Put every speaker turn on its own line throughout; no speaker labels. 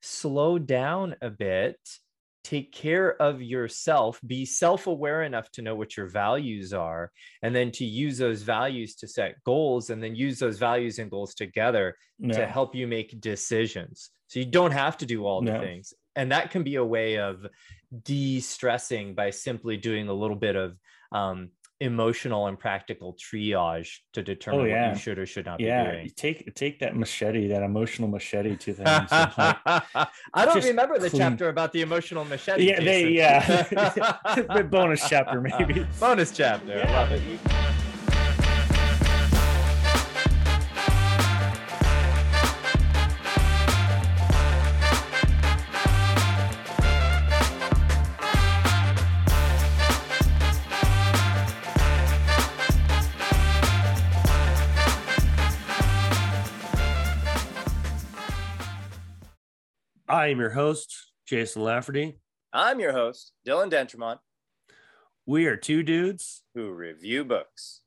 slow down a bit take care of yourself be self-aware enough to know what your values are and then to use those values to set goals and then use those values and goals together
No.
to help you make decisions so you don't have to do all the
No.
things and that can be a way of de-stressing by simply doing a little bit of um, emotional and practical triage to determine
Oh,
what you should or should not be doing
you take take that machete, that emotional machete to things. like,
I don't remember the chapter about the emotional machete.
yeah, they yeah. bonus chapter maybe.
Bonus chapter. I love it.
I am your host, Jason Lafferty.
I'm your host, Dylan Dentremont,
We are two dudes.
who review books.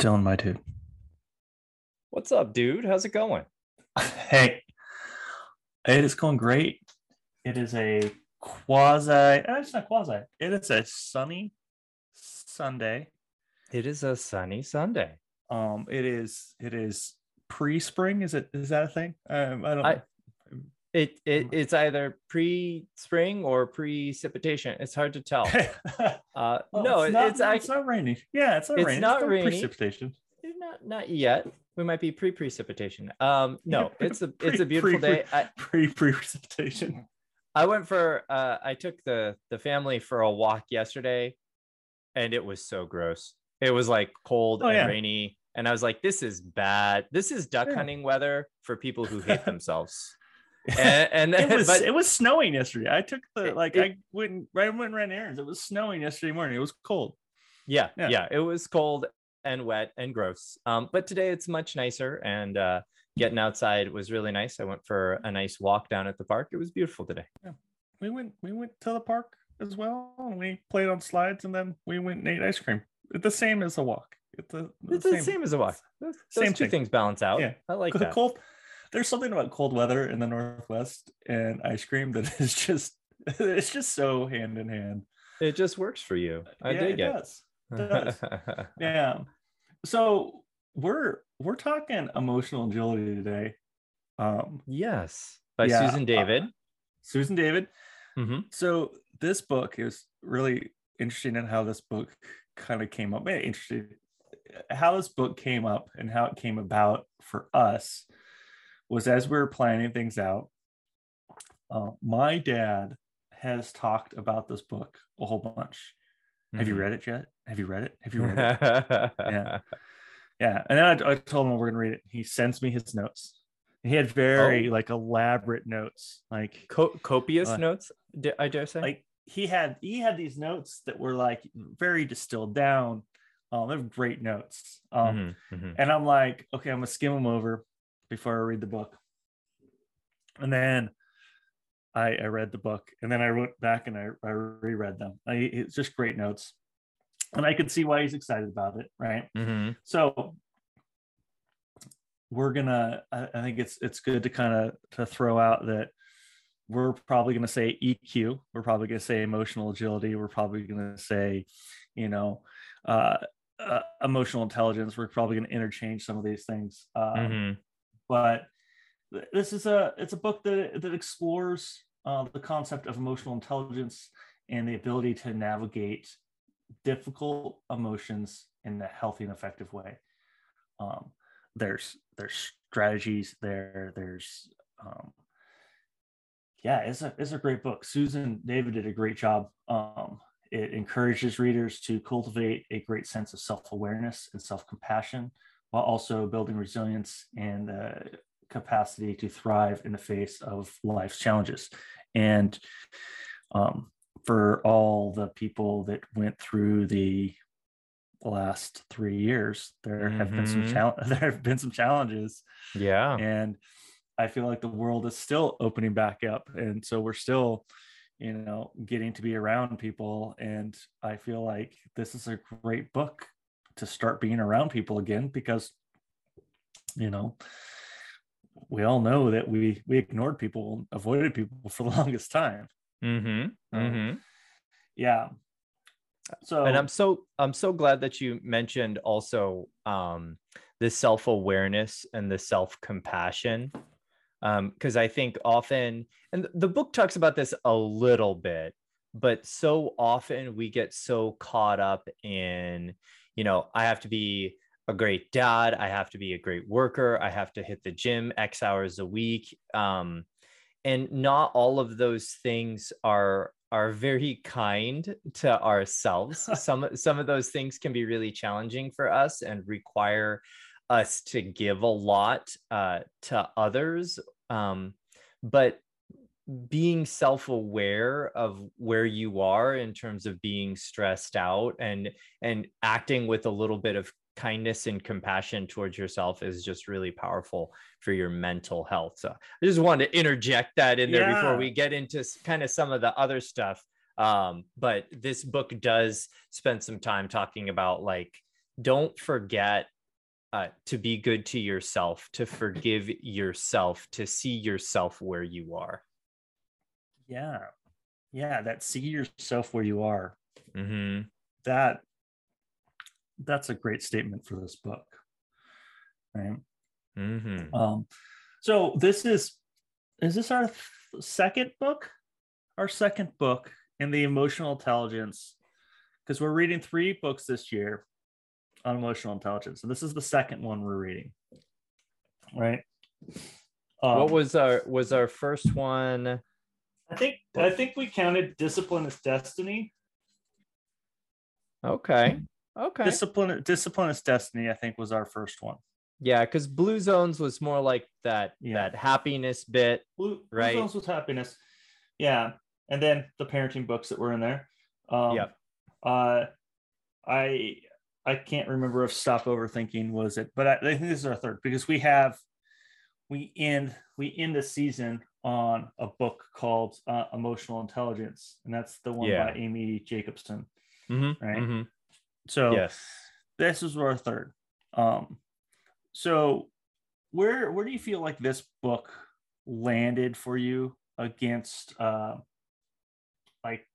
Dylan, my dude.
What's up, dude? How's it going?
Hey, it is going great. It is a quasi. eh, It's not quasi. It is a sunny Sunday.
It is a sunny Sunday.
Um, it is. It is pre-spring. Is it? Is that a thing? Um, I don't.
I- It, it it's either pre-spring or precipitation. It's hard to tell. Uh,
Oh,
no,
it's not,
it's
it's not rainy. Yeah, it's not raining.
It's
rainy.
not
no
rainy.
Precipitation.
not not yet. We might be pre-precipitation. Um, no, it's a it's a beautiful
pre-
day.
Pre precipitation.
I went for uh I took the the family for a walk yesterday and it was so gross. It was like cold
Oh,
and
yeah.
rainy and I was like this is bad. This is duck
Yeah.
hunting weather for people who hate themselves. And and
it was
but
it was snowing yesterday. I took the like
it-
I went I went and ran errands. It was snowing yesterday morning. It was cold.
yeah,
yeah.
yeah, it was cold and wet and gross. Um but today it's much nicer and uh getting outside was really nice. I went for a nice walk down at the park. It was beautiful today. Yeah.
We went we went to the park as well. And we played on slides and then we went and ate ice cream. It's the same as a walk. It's the, the
It's the same as a walk. Those, those
Same
two
thing.
things balance out.
Yeah.
I like
the
that.
cold. There's something about cold weather in the northwest and ice cream that is just it's just so hand in hand.
It just works for you. I
yeah,
dig
it
it.
does. does. Yeah. So we're we're talking emotional agility today. Um,
yes, by
Yeah,
Susan David.
Susan David.
Mhm.
So this book is really interesting in how this book kind of came up. Interesting how this book came up and how it came about for us was as we were planning things out. Uh, my dad has talked about this book a whole bunch. Have you
Mhm.
read it yet? Have you read it? Have you read it?
yeah.
Yeah, and then I, I told him we're gonna read it. He sends me his notes. He had very
Oh.
like elaborate notes. Like
Co- copious
Uh,
notes, I dare say.
like he had he had these notes that were like very distilled down. Um, they're great notes. Um,
Mhm, mhm.
and I'm like, okay, I'm gonna skim them over before I read the book. And then I I read the book, and then I went back and I, I reread them. I, it's just great notes, and I could see why he's excited about it, right?
Mhm.
So we're gonna. I, I think it's it's good to kind of to throw out that we're probably gonna say EQ. We're probably gonna say emotional agility. We're probably gonna say, you know, uh, uh, emotional intelligence. We're probably gonna interchange some of these things. Um,
Mhm.
But this is a it's a book that that explores uh, the concept of emotional intelligence and the ability to navigate difficult emotions in a healthy and effective way. Um, there's there's strategies there. There's um, yeah, it's a it's a great book. Susan David did a great job. Um, it encourages readers to cultivate a great sense of self awareness and self compassion, while also building resilience and uh, capacity to thrive in the face of life's challenges. And um, for all the people that went through the last three years, there have been some
Mhm.
chal- there have been some challenges,
Yeah.
and I feel like the world is still opening back up, and so we're still, you know, getting to be around people, and I feel like this is a great book to start being around people again because, you know, we all know that we we ignored people, avoided people for the longest time.
Mm-hmm. Mm-hmm.
Yeah. So
and I'm so I'm so glad that you mentioned also um, the self awareness and the self compassion because um, I think often and the book talks about this a little bit, but so often we get so caught up in you know I have to be a great dad, I have to be a great worker, I have to hit the gym X hours a week. Um, and not all of those things are are very kind to ourselves. some some of those things can be really challenging for us and require us to give a lot uh, to others. Um, but being self-aware of where you are in terms of being stressed out and and acting with a little bit of kindness and compassion towards yourself is just really powerful for your mental health. So I just wanted to interject that in there yeah. before we get into kind of some of the other stuff. Um, but this book does spend some time talking about like, don't forget uh, to be good to yourself, to forgive yourself, to see yourself where you are.
Yeah. Yeah. That see yourself where you are.
Mm-hmm.
That that's a great statement for this book right
mm-hmm.
um, so this is is this our th- second book our second book in the emotional intelligence because we're reading three books this year on emotional intelligence and this is the second one we're reading right
um, what was our was our first one
i think i think we counted discipline as destiny
okay Okay.
Discipline Discipline is Destiny, I think, was our first one.
Yeah, because Blue Zones was more like that yeah. that happiness bit.
Blue,
right?
Blue Zones was happiness. Yeah. And then the parenting books that were in there. Um
yeah.
uh I I can't remember if Stop Overthinking was it, but I, I think this is our third because we have we end we end the season on a book called uh, Emotional Intelligence, and that's the one yeah. by Amy Jacobson.
Mm-hmm,
right.
Mm-hmm.
So
yes,
this is our third. Um, so where where do you feel like this book landed for you against uh, like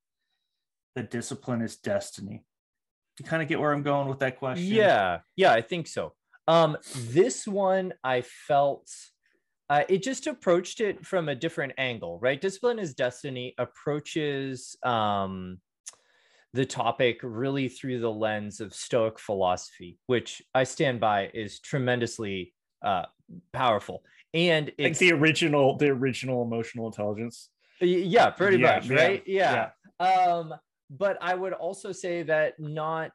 the discipline is destiny? You kind of get where I'm going with that question.
Yeah, yeah, I think so. Um, this one I felt uh, it just approached it from a different angle, right? Discipline is destiny approaches um the topic really through the lens of Stoic philosophy, which I stand by is tremendously uh, powerful. And
it's like the original, the original emotional intelligence.
Yeah, pretty yeah, much, right? Yeah. yeah. Um, but I would also say that not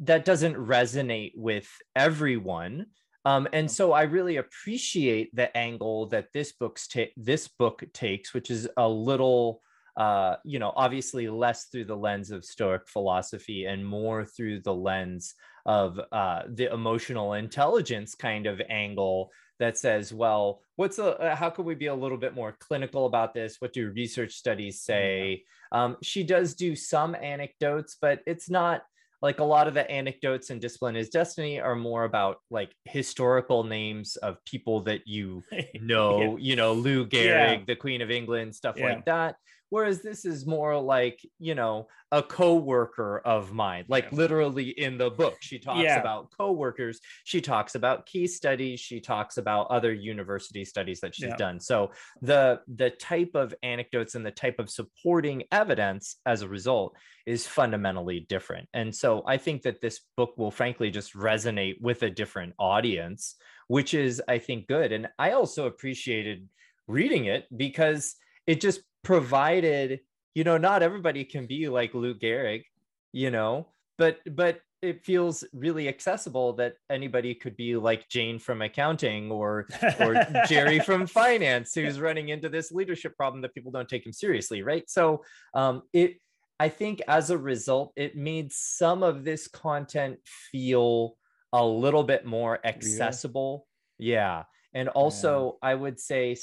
that doesn't resonate with everyone. Um, and so I really appreciate the angle that this book's ta- this book takes, which is a little uh, you know, obviously less through the lens of Stoic philosophy and more through the lens of uh, the emotional intelligence kind of angle that says, well, what's a, uh, how can we be a little bit more clinical about this? What do research studies say? Um, she does do some anecdotes, but it's not like a lot of the anecdotes in discipline is destiny are more about like historical names of people that you know yeah. you know lou gehrig yeah. the queen of england stuff yeah. like that whereas this is more like you know a co-worker of mine like yeah. literally in the book she talks yeah. about co-workers she talks about case studies she talks about other university studies that she's yeah. done so the the type of anecdotes and the type of supporting evidence as a result is fundamentally different and so i think that this book will frankly just resonate with a different audience which is i think good and i also appreciated reading it because it just provided you know not everybody can be like Lou Gehrig you know but but it feels really accessible that anybody could be like Jane from accounting or or Jerry from finance who's running into this leadership problem that people don't take him seriously right? So um it I think as a result it made some of this content feel a little bit more accessible. Yeah. And also yeah. I would say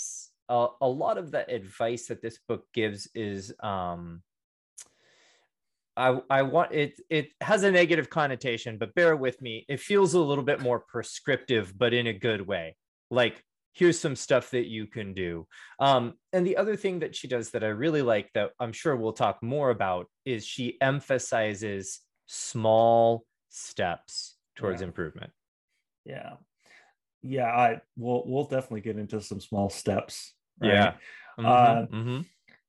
a lot of the advice that this book gives is um, I, I want it it has a negative connotation but bear with me it feels a little bit more prescriptive but in a good way like here's some stuff that you can do um, and the other thing that she does that i really like that i'm sure we'll talk more about is she emphasizes small steps towards
Yeah.
improvement
Yeah. Yeah, I we'll we'll definitely get into some small steps. Right?
Yeah. Mhm,
Uh,
mhm.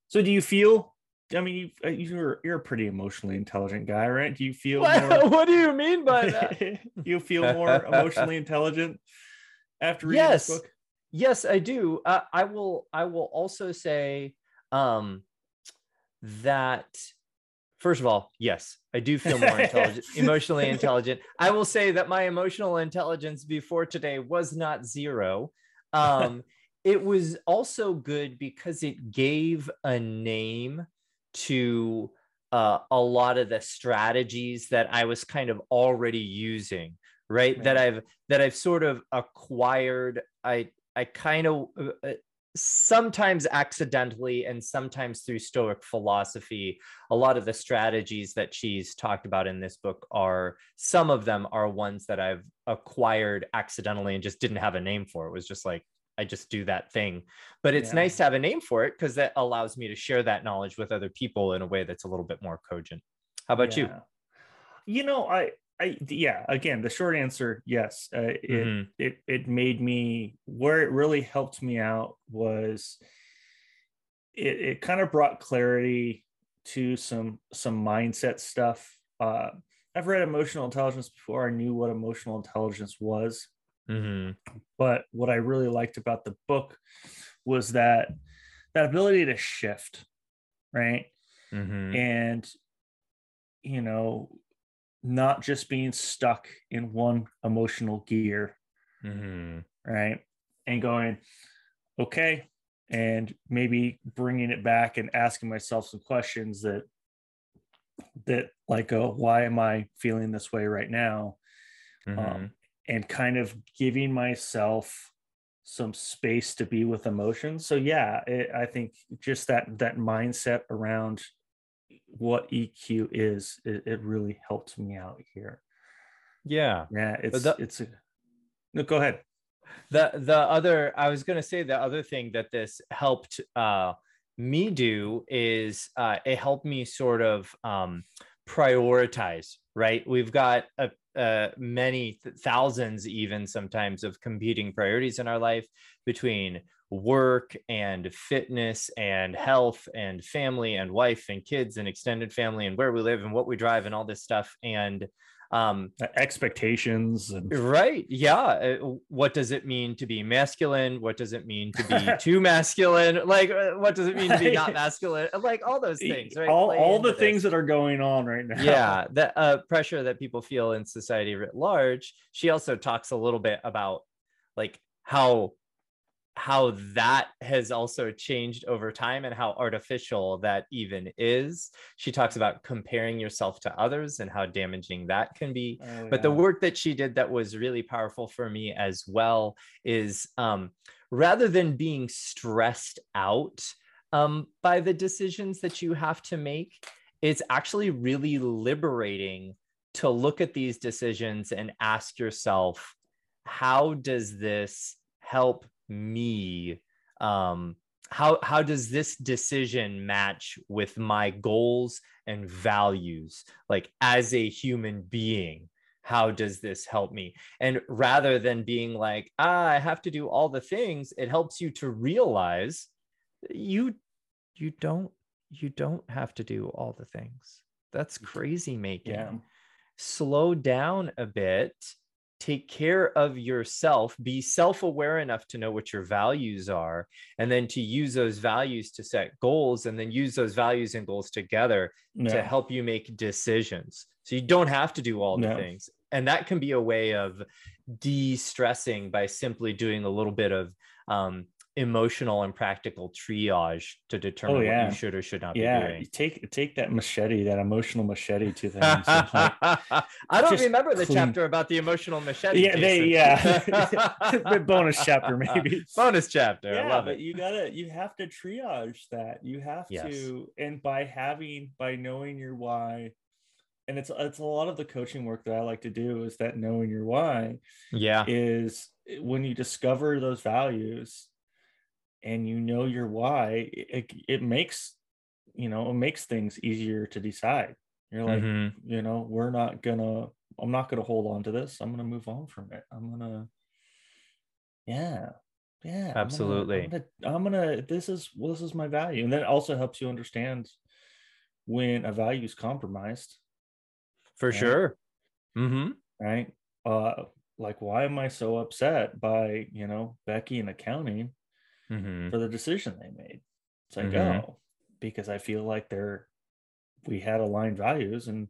So do you feel I mean you uh, you're you're a pretty emotionally intelligent guy, right? Do you feel
What,
more
what do you mean by that
you feel more emotionally intelligent after reading
Yes.
this book?
yes i do uh, i will i will also say um that first of all yes i do feel more intelligent emotionally intelligent i will say that my emotional intelligence before today was not zero um it was also good because it gave a name to uh, a lot of the strategies that i was kind of already using right? That i've that i've sort of acquired. I i kind of uh, uh, sometimes accidentally and sometimes through stoic philosophy a lot of the strategies that she's talked about in this book are some of them are ones that i've acquired accidentally and just didn't have a name for. It was just like i just do that thing but it's
Yeah.
nice to have a name for it because that allows me to share that knowledge with other people in a way that's a little bit more cogent how about you
Yeah. You know, I I yeah, again, the short answer, yes. Uh, it
Mhm.
it it made me where it really helped me out was it, it kind of brought clarity to some some mindset stuff uh i've read emotional intelligence before i knew what emotional intelligence was
Mhm.
but what i really liked about the book was that that ability to shift right
Mhm.
and you know not just being stuck in one emotional gear
Mhm.
right and going okay and maybe bringing it back and asking myself some questions that that like go why am i feeling this way right now
Mhm.
um, and kind of giving myself some space to be with emotions. So yeah it, i think just that that mindset around what eq is it, it really helped me out here.
Yeah.
Yeah it's it's a no go ahead.
The the other i was going to say the other thing that this helped uh me do is uh it helped me sort of um prioritize right? We've got a, uh, many th- thousands even sometimes of competing priorities in our life between work and fitness and health and family and wife and kids and extended family and where we live and what we drive and all this stuff. And um
Uh, expectations and
Right. Yeah. Uh, What does it mean to be masculine? What does it mean to be too masculine? Like, uh, what does it mean to be not masculine? Like all those things, right?
all,
play
all the things that are going on right now
yeah, the uh, pressure that people feel in society writ large. She also talks a little bit about like how how that has also changed over time and how artificial that even is. She talks about comparing yourself to others and how damaging that can be
Oh,
but the work that she did that was really powerful for me as well is um, rather than being stressed out um, by the decisions that you have to make it's actually really liberating to look at these decisions and ask yourself how does this help me um, how how does this decision match with my goals and values? Like as a human being how does this help me? And rather than being like ah, i have to do all the things it helps you to realize you you don't you don't have to do all the things. That's crazy making.
Yeah.
Slow down a bit take care of yourself be self-aware enough to know what your values are and then to use those values to set goals and then use those values and goals together
no.
to help you make decisions so you don't have to do all the
No.
things and that can be a way of de-stressing by simply doing a little bit of um, emotional and practical triage to oh, determine what
yeah.
you should or should not
yeah
be doing
you take take that machete that emotional machete to them and like,
I don't remember the
clean-
chapter about the emotional machete.
yeah they yeah bonus chapter maybe
bonus chapter.
yeah
I love
but
it.
you gotta you have to triage that you have
Yes.
to and by having by knowing your why and it's it's a lot of the coaching work that i like to do is that knowing your why
Yeah.
is when you discover those values and you know your why, it, it makes you know it makes things easier to decide. You're like,
Mhm.
you know, we're not gonna. I'm not gonna hold on to this. I'm gonna move on from it. I'm gonna. Yeah, yeah. I'm gonna-
Absolutely.
I'm gonna, I'm gonna. This is well, this is my value, and that also helps you understand when a value is compromised
For
Yeah.
sure. Mm-hmm.
right? Uh, like why am I so upset by you know Becky and accounting
Mm-hmm.
for the decision they made? It's like
Mhm.
oh, because I feel like they're we had aligned values and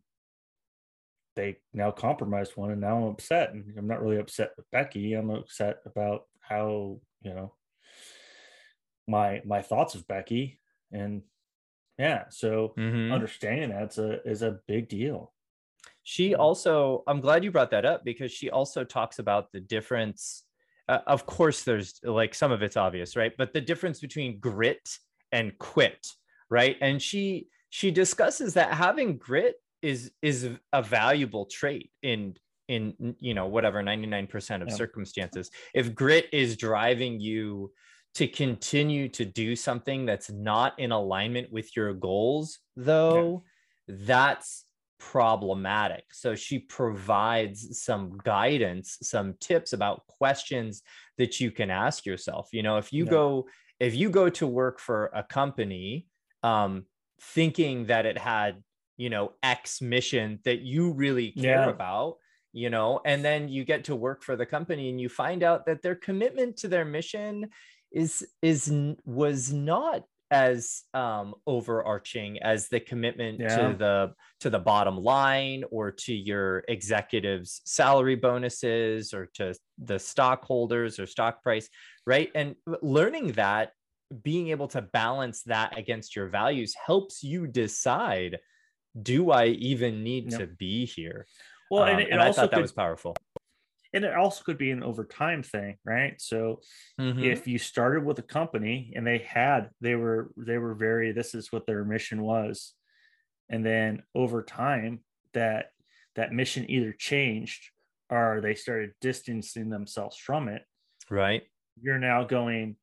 they now compromised one, and now I'm upset, and I'm not really upset with Becky. I'm upset about how you know my my thoughts of Becky, and yeah, so
Mm-hmm.
understanding that's a is a big deal.
She also, I'm glad you brought that up because she also talks about the difference. Uh, of course, there's like some of it's obvious, right? But the difference between grit and quit, right? And she she discusses that having grit is is a valuable trait in in you know whatever 99% of
Yeah.
circumstances. If grit is driving you to continue to do something that's not in alignment with your goals, though, that's problematic. So she provides some guidance, some tips about questions that you can ask yourself. You know, if you
Yeah.
go if you go to work for a company um thinking that it had, you know, X mission that you really care
Yeah.
about, you know, and then you get to work for the company and you find out that their commitment to their mission is is was not as um overarching as the commitment
Yeah.
to the to the bottom line or to your executives salary bonuses or to the stockholders or stock price right and learning that being able to balance that against your values helps you decide do i even need
Yep.
to be here
Well, and
Um,
it, it
and i
also
thought that
could,
was powerful
and it also could be an overtime thing, right? So
Mhm.
if you started with a company and they had they were they were very this is what their mission was and then over time that that mission either changed or they started distancing themselves from it
right.
you're now going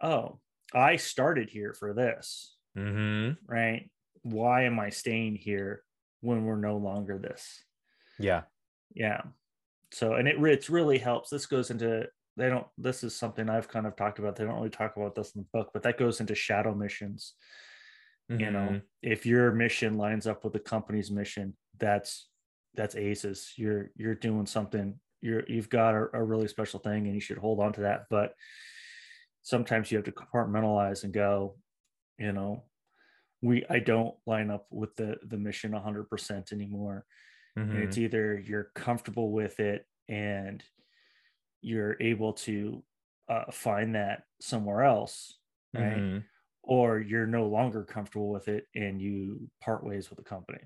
oh i started here for this.
Hmm
right? Why am i staying here when we're no longer this?
Yeah.
Yeah so and it it's really helps this goes into they don't this is something i've kind of talked about they don't really talk about this in the book but that goes into shadow missions. You know
Mhm.
if your mission lines up with the company's mission that's that's aces. You're you're doing something you're you've got a, a really special thing and you should hold on to that but sometimes you have to compartmentalize and go you know we i don't line up with the the mission 100% anymore and
Mhm.
it's either you're comfortable with it and you're able to uh, find that somewhere else right
Mhm.
or you're no longer comfortable with it and you part ways with the company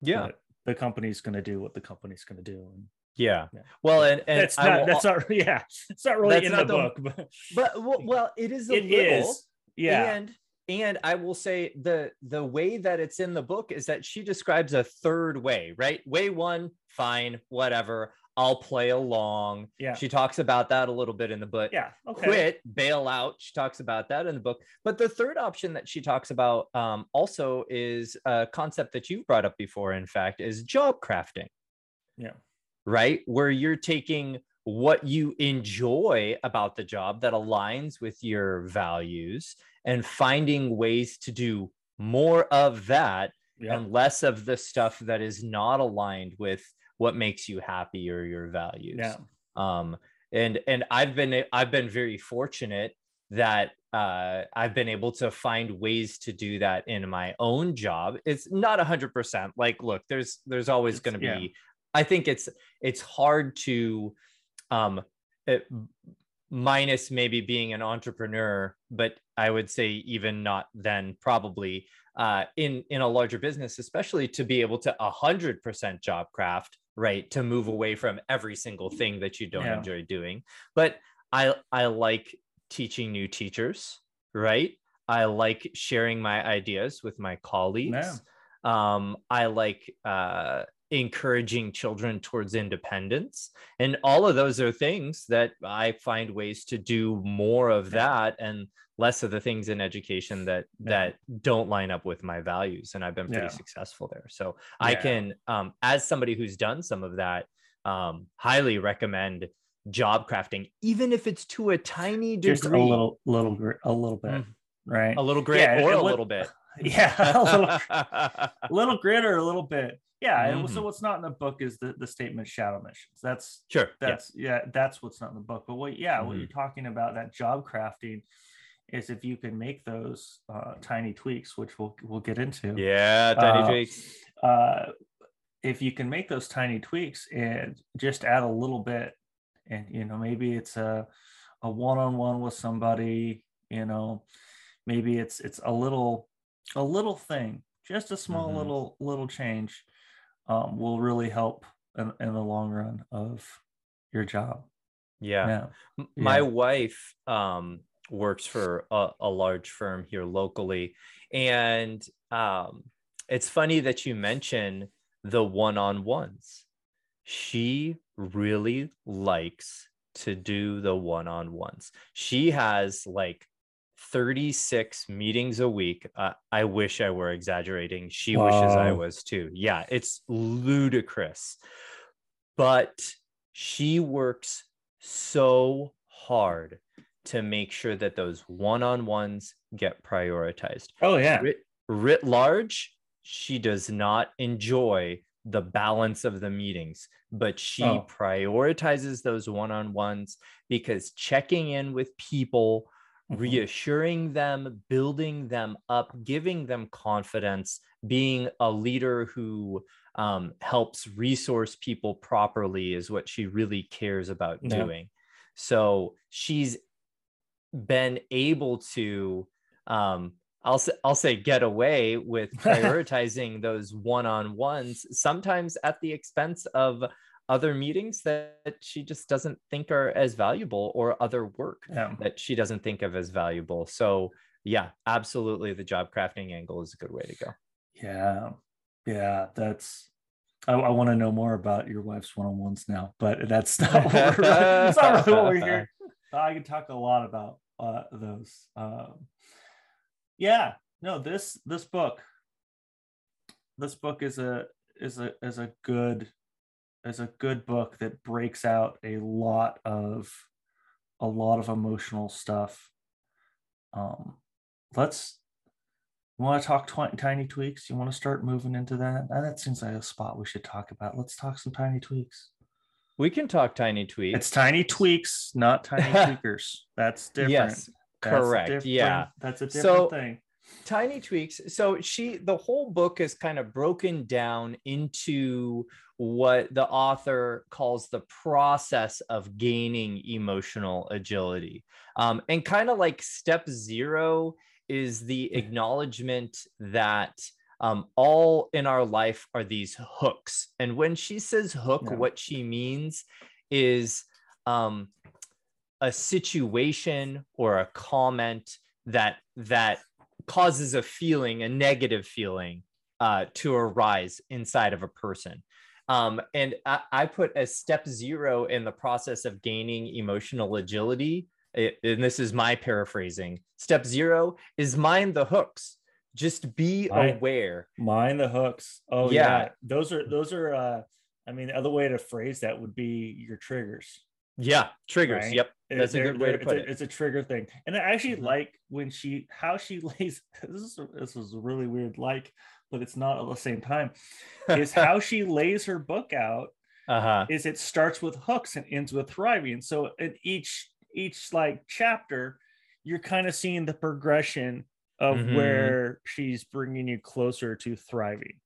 yeah
But the company's going to do what the company's going to do and
yeah
Yeah.
well and, and
that's not
will-
that's not yeah it's not really in
not
the
the-
book but
but well, well it is a
it
little
is yeah
and and i will say the the way that it's in the book is that she describes a third way right? Way one fine whatever i'll play along.
Yeah.
She talks about that a little bit in the book.
Yeah okay.
Quit bail out she talks about that in the book. But the third option that she talks about um, also is a concept that you've brought up before in fact is job crafting
yeah.
Right? Where you're taking what you enjoy about the job that aligns with your values and finding ways to do more of that
yeah
and less of the stuff that is not aligned with what makes you happy or your values.
yeah
Um, and and I've been I've been very fortunate that uh, I've been able to find ways to do that in my own job. It's not a hundred percent. Like, look, there's there's always going to be.
yeah.
I think it's it's hard to, um, it, minus maybe being an entrepreneur, but I would say even not then probably uh, in in a larger business, especially to be able to a hundred percent job craft, right? To move away from every single thing that you don't
Yeah.
enjoy doing. But I I like teaching new teachers, right? I like sharing my ideas with my colleagues. Um, I like uh, encouraging children towards independence. And all of those are things that i find ways to do more of that and less of the things in education that
Yeah.
that don't line up with my values and i've been pretty
Yeah.
successful there. So i can um, as somebody who's done some of that um, highly recommend job crafting even if it's to a tiny degree
just a little little a little bit
Mm.
right?
A little grit
Yeah,
or a little bit.
Yeah a little, a little grit or a little bit yeah and
Mm-hmm.
so what's not in the book is the, the statement shadow missions that's
sure
that's yeah. that's what's not in the book but what yeah what
Mhm.
you're talking about that job crafting is if you can make those uh, tiny tweaks which we'll we'll get into
Yeah, tiny
Uh,
tweaks.
uh, if you can make those tiny tweaks and just add a little bit and you know maybe it's a a one-on-one with somebody you know maybe it's it's a little a little thing just a small
Mhm.
little little change um, will really help in, in the long run of your job
Yeah.
yeah
My
Yeah.
wife um, works for a, a large firm here locally. And um, it's funny that you mention the one on ones. She really likes to do the one on ones. She has like 36 meetings a week. Uh, I wish I were exaggerating. She wishes I was too. Yeah, it's ludicrous. But she works so hard to make sure that those one-on-ones get prioritized
oh yeah
writ, writ large she does not enjoy the balance of the meetings but she
Oh.
prioritizes those one-on-ones because checking in with people
Mhm.
reassuring them building them up giving them confidence being a leader who um, helps resource people properly is what she really cares about
Yeah.
doing so she's been able to um I'll say, I'll say get away with prioritizing those one-on-ones sometimes at the expense of other meetings that she just doesn't think are as valuable or other work
yeah
that she doesn't think of as valuable. So yeah, absolutely the job crafting angle is a good way to go.
Yeah, yeah, that's. I, I want to know more about your wife's one-on-ones now, but that's not what we're, that's not really what we're here. I can talk a lot about uh, those. Um, yeah, no this this book, this book is a is a is a good is a good book that breaks out a lot of a lot of emotional stuff. Um, let's you want to talk tiny tweaks? You want to start moving into that? Uh, that seems like a spot we should talk about. Let's talk some tiny tweaks.
We can talk tiny tweaks.
It's tiny tweaks, not tiny tweakers. That's different.
Yes,
That's
correct.
different-
Yeah.
that's a different
So-
thing.
Tiny tweaks. So she the whole book is kind of broken down into what the author calls the process of gaining emotional agility. Um, and kind of like step zero is the acknowledgement that um, all in our life are these hooks. And when she says hook
Yeah.
what she means is um, a situation or a comment that that causes a feeling, a negative feeling, uh, to arise inside of a person. Um, and I, I put as step zero in the process of gaining emotional agility. it- and this is my paraphrasing. Step zero is mind the hooks. Just be
Mind-
aware.
Mind the hooks. Oh
Yeah.
yeah. Those are those are uh I mean the other way to phrase that would be your triggers.
Yeah, triggers.
Right.
Yep, that's a
They're-
good way to put
it's
it.
It's a trigger thing. And I actually
Mhm.
like when she how she lays this is this is really weird like but it's not at the same time is how she lays her book out
uh huh.
is it starts with hooks and ends with thriving. So in each each like chapter, you're kind of seeing the progression of
Mhm.
where she's bringing you closer to thriving.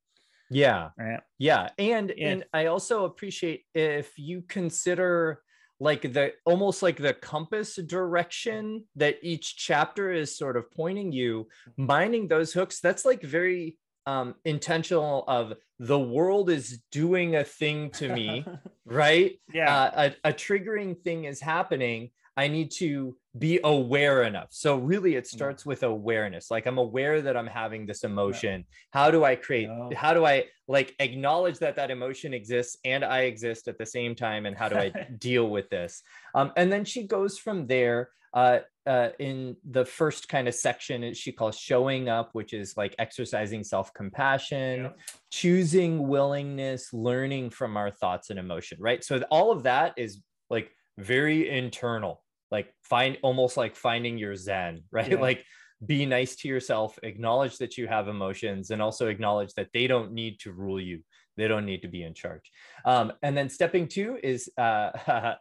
Yeah.
Right?
Yeah, and
Yeah.
and I also appreciate if you consider like the almost like the compass direction that each chapter is sort of pointing you, minding those hooks. That's like very um intentional of the world is doing a thing to me, right?
yeah.
Uh, a, a triggering thing is happening. I need to be aware enough. So really it starts with awareness. Like I'm aware that I'm having this emotion. How do I create how do I like acknowledge that that emotion exists and I exist at the same time and how do I deal with this? Um, and then she goes from there uh, uh, in the first kind of section she calls showing up, which is like exercising self-compassion,
Yeah.
choosing willingness, learning from our thoughts and emotion, right? So all of that is like very internal, like find almost like finding your zen, right?
Yeah.
Like be nice to yourself, acknowledge that you have emotions, and also acknowledge that they don't need to rule you. They don't need to be in charge. Um, and then stepping two is uh,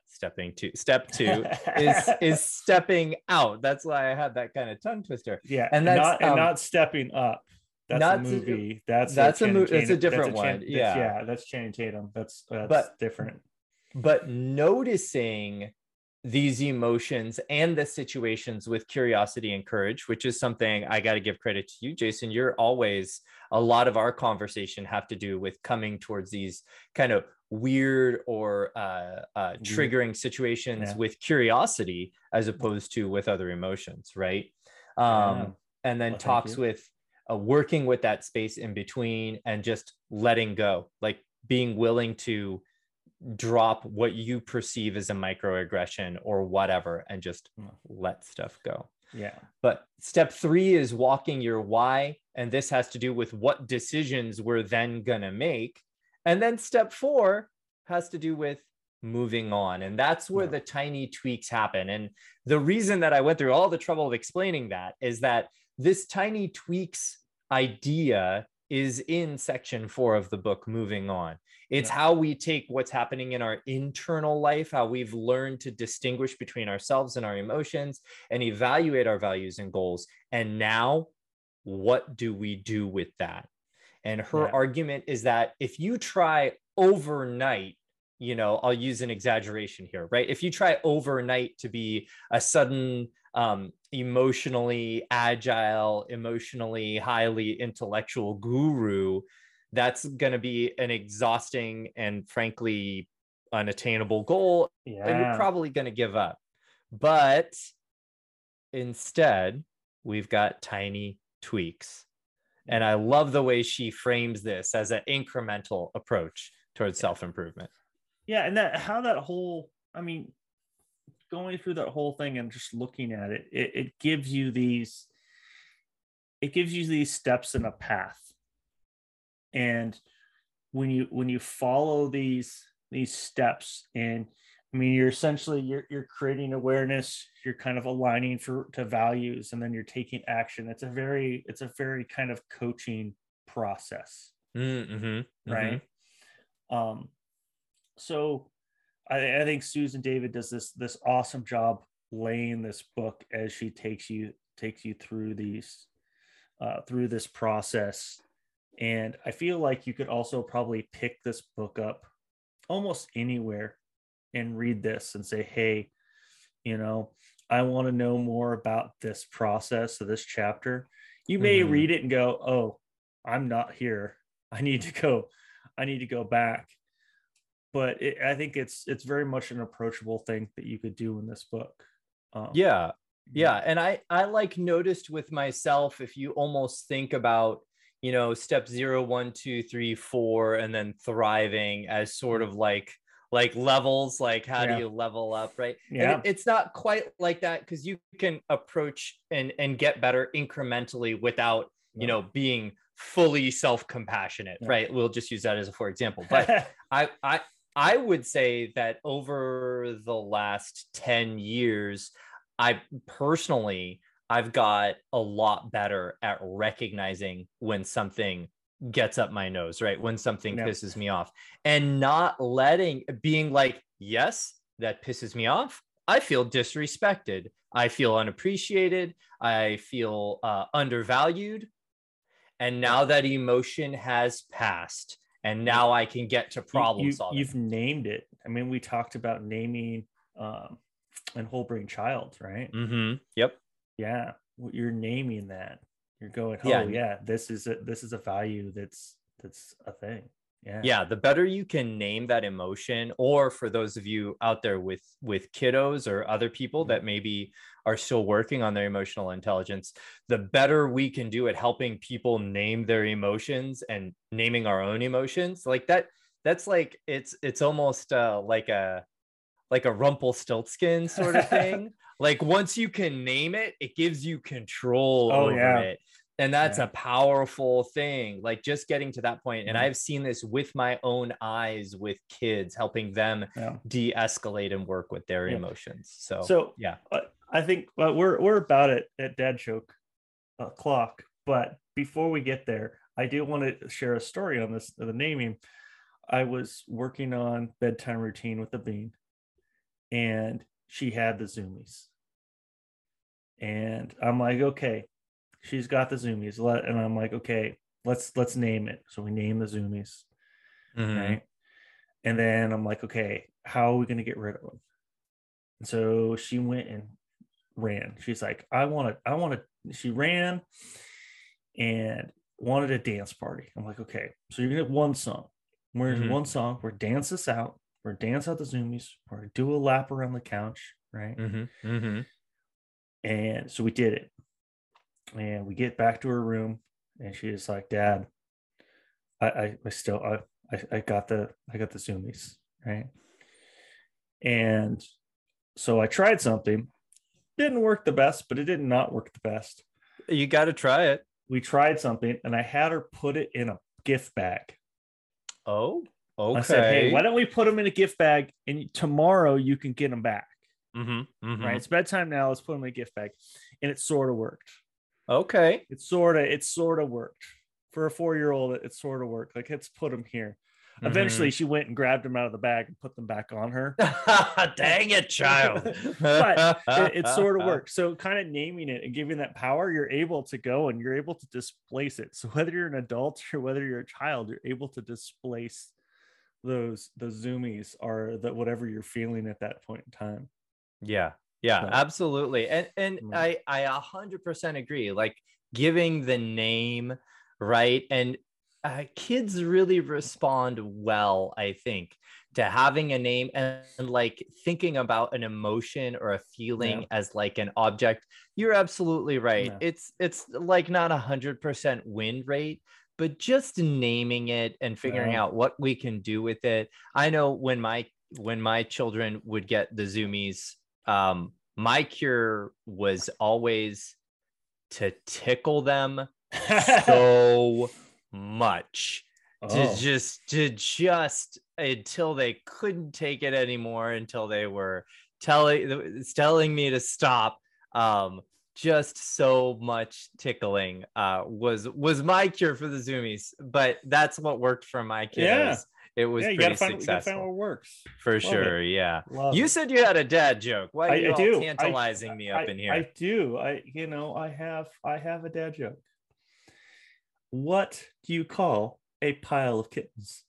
stepping two. Step two is is stepping out. That's why I had that kind of tongue twister.
yeah,
and
and
that's,
not and
um,
not stepping up. That's
not
a
to-
movie. That's
that's a
Channing
mo- that's a different
Chan-
one,
that's-
yeah.
yeah, that's Channing Tatum. That's that's
But-
different.
But noticing these emotions and the situations with curiosity and courage, which is something I got to give credit to you, Jason. You're always a lot of our conversation have to do with coming towards these kind of weird or uh, uh, triggering situations
Yeah.
with curiosity as opposed to with other emotions, right? Um,
Yeah.
And then
Well,
talks with uh, working with that space in between and just letting go, like being willing to drop what you perceive as a microaggression or whatever and just
Mm.
let stuff go.
Yeah,
But step three is walking your why. And this has to do with what decisions we're then going to make. And then step four has to do with moving on. And that's where
Yeah.
the tiny tweaks happen. And the reason that I went through all the trouble of explaining that is that this tiny tweaks idea is in section four of the book, Moving On. It's
Yeah.
how we take what's happening in our internal life, how we've learned to distinguish between ourselves and our emotions and evaluate our values and goals. And now, what do we do with that? And her
Yeah.
argument is that if you try overnight, you know, I'll use an exaggeration here, right? If you try overnight to be a sudden, um, emotionally agile, emotionally highly intellectual guru, that's going to be an exhausting and frankly unattainable goal and you're probably going to give up. But instead, we've got tiny tweaks. And I love the way she frames this as an incremental approach towards self improvement.
yeah, and that how that whole. I mean, going through that whole thing and just looking at it, it, it gives you these. It gives you these steps in a path, and when you when you follow these these steps and i mean you're essentially you're you're creating awareness you're kind of aligning for to values and then you're taking action. It's a very it's a very kind of coaching process.
Mm-hmm.
right? Um so I, I think susan david does this this awesome job laying this book as she takes you takes you through these uh, through this process and i feel like you could also probably pick this book up almost anywhere and read this and say hey you know i want to know more about this process of this chapter you may
Mhm.
read it and go oh i'm not here i need to go i need to go back but it, i think it's it's very much an approachable thing that you could do in this book um,
Yeah. Yeah. And I, I like noticed with myself, if you almost think about, you know, step zero, one, two, three, four, and then thriving as sort mm. of like, like levels, like how
Yeah.
do you level up, right?
Yeah.
it- it's not quite like that because you can approach and and get better incrementally without you know being fully self-compassionate
Yeah.
right we'll just use that as a for example but i i i would say that over the last 10 years i personally i've got a lot better at recognizing when something gets up my nose right? When something pisses me off and not letting being like yes that pisses me off. I feel disrespected. I feel unappreciated. I feel uh, undervalued. And now that emotion has passed and now i can get to problem
you,
solving.
You've named it. I mean, we talked about naming um, and whole brain child, right?
Mm-hmm. yep
Yeah, you're naming that. You're going, oh
Yeah.
yeah, this is a this is a value that's that's a thing. Yeah.
yeah the better you can name that emotion or for those of you out there with with kiddos or other people that maybe are still working on their emotional intelligence the better we can do at helping people name their emotions and naming our own emotions like that that's like it's it's almost uh like a like a rumpelstiltskin sort of thing like once you can name it it gives you control
Oh,
over
yeah.
it and that's
Yeah.
a powerful thing like just getting to that point and
Mhm.
i've seen this with my own eyes with kids helping them
Yeah.
de-escalate and work with their emotions so,
So
yeah
uh, I think uh, we're we're about it at dad joke uh, clock. But before we get there, I do want to share a story on this the naming. I was working on bedtime routine with the bean, and she had the zoomies. And I'm like, okay, she's got the zoomies. Let and I'm like, okay, let's let's name it. So we name the zoomies
Mhm.
right? And then I'm like, okay, how are we gonna get rid of them? And so she went and ran. She's like, I want to, I want to. She ran and wanted a dance party. I'm like, okay, so you're gonna have one song. We're
Mhm.
one song. We're dance this out. We're dance out the zoomies. We're gonna do a lap around the couch, right?
Mhm. Mhm.
And so we did it. And we get back to her room, and she's like, Dad, I, I, I still I, I I got the I got the zoomies, right? And so I tried something. Didn't work the best, but it did not work the best.
you got to try it
We tried something and I had her put it in a gift bag.
oh okay
I said, hey, why don't we put them in a gift bag and tomorrow you can get them back?
Mhm. Mhm.
Right. It's bedtime now. Let's put them in a gift bag. And it sort of worked.
okay
it sort of it sort of worked for a four year old it, sort of worked like let's put them here eventually she went and grabbed them out of the bag and put them back on her
dang it child
But it, it sort of worked so kind of naming it and giving that power you're able to go and you're able to displace it so whether you're an adult or whether you're a child you're able to displace those the zoomies are that whatever you're feeling at that point in time
Yeah, yeah,
So-
absolutely. And and
Mm.
I I a hundred percent agree. Like giving the name, right? And uh, kids really respond well, I think, to having a name and, and, like thinking about an emotion or a feeling
Yeah.
as like an object. You're absolutely right.
Yeah.
It's it's like not a hundred percent win rate. But just naming it and figuring
Yeah.
out what we can do with it. I know when my when my children would get the zoomies um my cure was always to tickle them so much to
Oh.
just to just until they couldn't take it anymore until they were telling it's telling me to stop um just so much tickling uh was was my cure for the zoomies but that's what worked for my kids
Yeah.
it was
yeah, you
pretty
gotta, find, you gotta
successful
find what works
for
Love
sure yeah
Love
you
it.
said you had a dad joke. Why are
I-
you
I
all
do. I-
tantalizing me up
I,
in here?
I do. I you know I have I have a dad joke. What do you call a pile of kittens?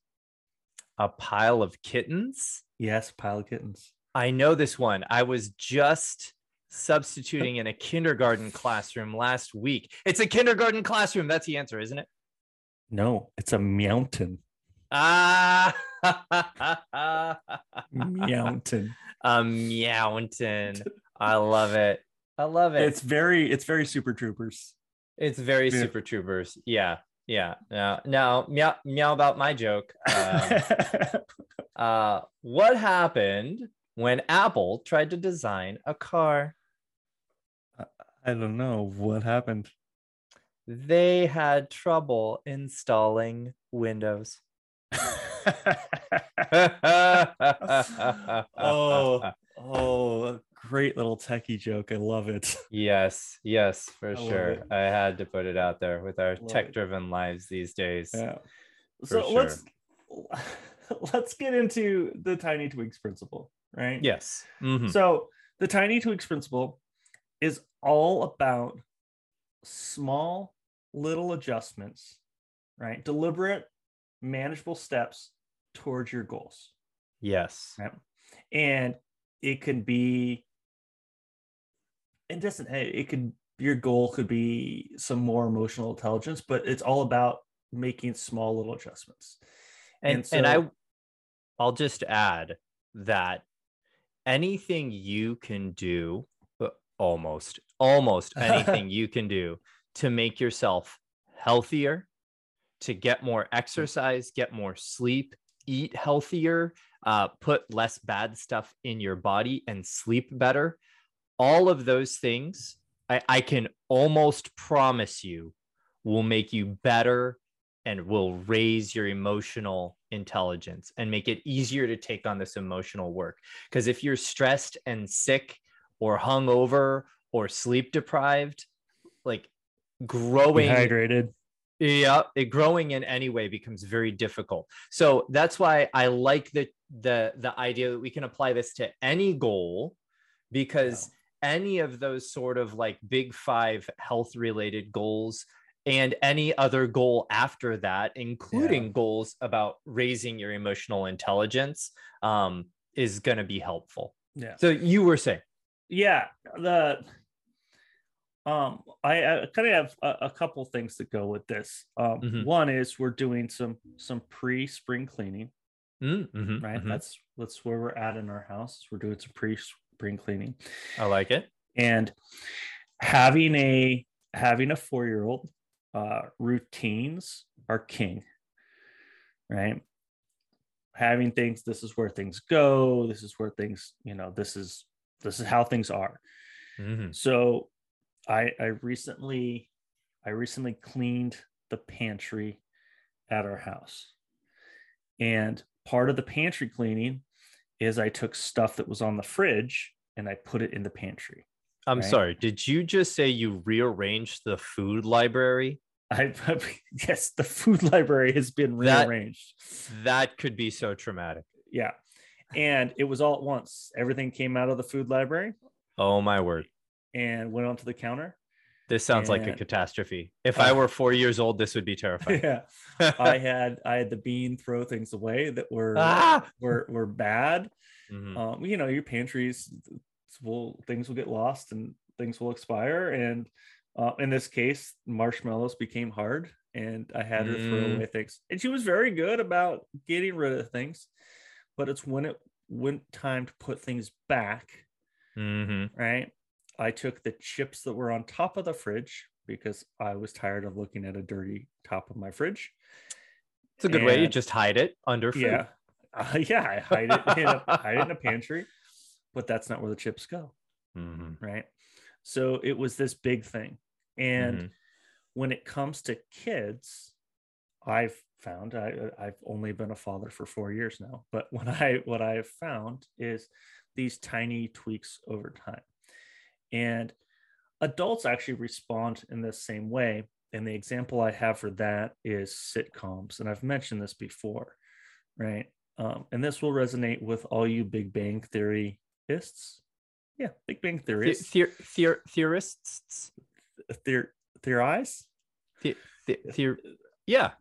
a pile of kittens?
Yes, pile of kittens.
I know this one. I was just substituting in a kindergarten classroom last week. It's a kindergarten classroom. That's the answer, isn't it?
No, it's a mountain.
Ah,
mountain.
a mountain. I love it. I love it.
It's very it's very Super Troopers.
It's very
Yeah.
super troopers. Yeah. Yeah. Now, now meow, meow about my joke. Um, uh, what happened when Apple tried to design a car?
I don't know what happened.
They had trouble installing Windows.
oh, oh, a great little techie joke. I love it.
yes, yes, for
I
sure. I had to put it out there with our tech-driven lives these days.
Yeah. So let's let's get into the tiny tweaks principle, right?
Yes. Mhm.
So the tiny tweaks principle is all about small little adjustments, right? Deliberate, manageable steps towards your goals.
Yes.
Right. And it can be it doesn't it could your goal could be some more emotional intelligence, but it's all about making small little adjustments.
and
And
and I I'll just add that anything you can do almost almost anything you can do to make yourself healthier to get more exercise get more sleep eat healthier uh, put less bad stuff in your body and sleep better all of those things I, I can almost promise you will make you better and will raise your emotional intelligence and make it easier to take on this emotional work. Because if you're stressed and sick or hungover or sleep deprived, like growing
Dehydrated.
yeah, it growing in any way becomes very difficult. So that's why I like the the the idea that we can apply this to any goal because any of those sort of like big 5 health related goals and any other goal after that including goals about raising your emotional intelligence um is going to be helpful.
Yeah.
So you were saying
yeah the um i, I kind of have a, a couple things that go with this um
Mhm.
one is we're doing some some pre-spring cleaning
Mm, mhm,
right
mhm.
that's that's where we're at in our house we're doing some pre-spring cleaning
I like it.
and having a having a four-year-old uh routines are king right having things this is where things go this is where things you know this is this is how things are
Mhm.
so I I recently I recently cleaned the pantry at our house. And part of the pantry cleaning is I took stuff that was on the fridge and I put it in the pantry.
I'm
right?
sorry. Did you just say you rearranged the food library?
I yes, the food library has been
That-
rearranged.
That could be so traumatic.
Yeah. And it was all at once. Everything came out of the food library
Oh my word.
and went onto the counter.
This sounds like a catastrophe. If I
Uh,
were four years old, this would be terrifying.
yeah. I had I had the bean throw things away that were
ah!
were were bad.
Mhm.
um, you know, your pantries will things will get lost and things will expire. And uh, in this case, marshmallows became hard, and I had her throw
Mm.
away things. And she was very good about getting rid of things, but it's when it went time to put things back,
Mhm.
right? I took the chips that were on top of the fridge because I was tired of looking at a dirty top of my fridge.
It's a good way to just hide it under food.
Yeah, uh, yeah, I hide it in a, hide it in a pantry, but that's not where the chips go.
Mhm.
right? So it was this big thing. And
Mhm.
when it comes to kids, I've found I, I've only been a father for four years now, but when I what I have found is these tiny tweaks over time. And adults actually respond in the same way. And the example I have for that is sitcoms. And I've mentioned this before, right? Um, and this will resonate with all you Big Bang Theoryists. Yeah, Big Bang
The-
Theorists.
theor- theor- theorists?
Theor- theorize?
The- theor- yeah.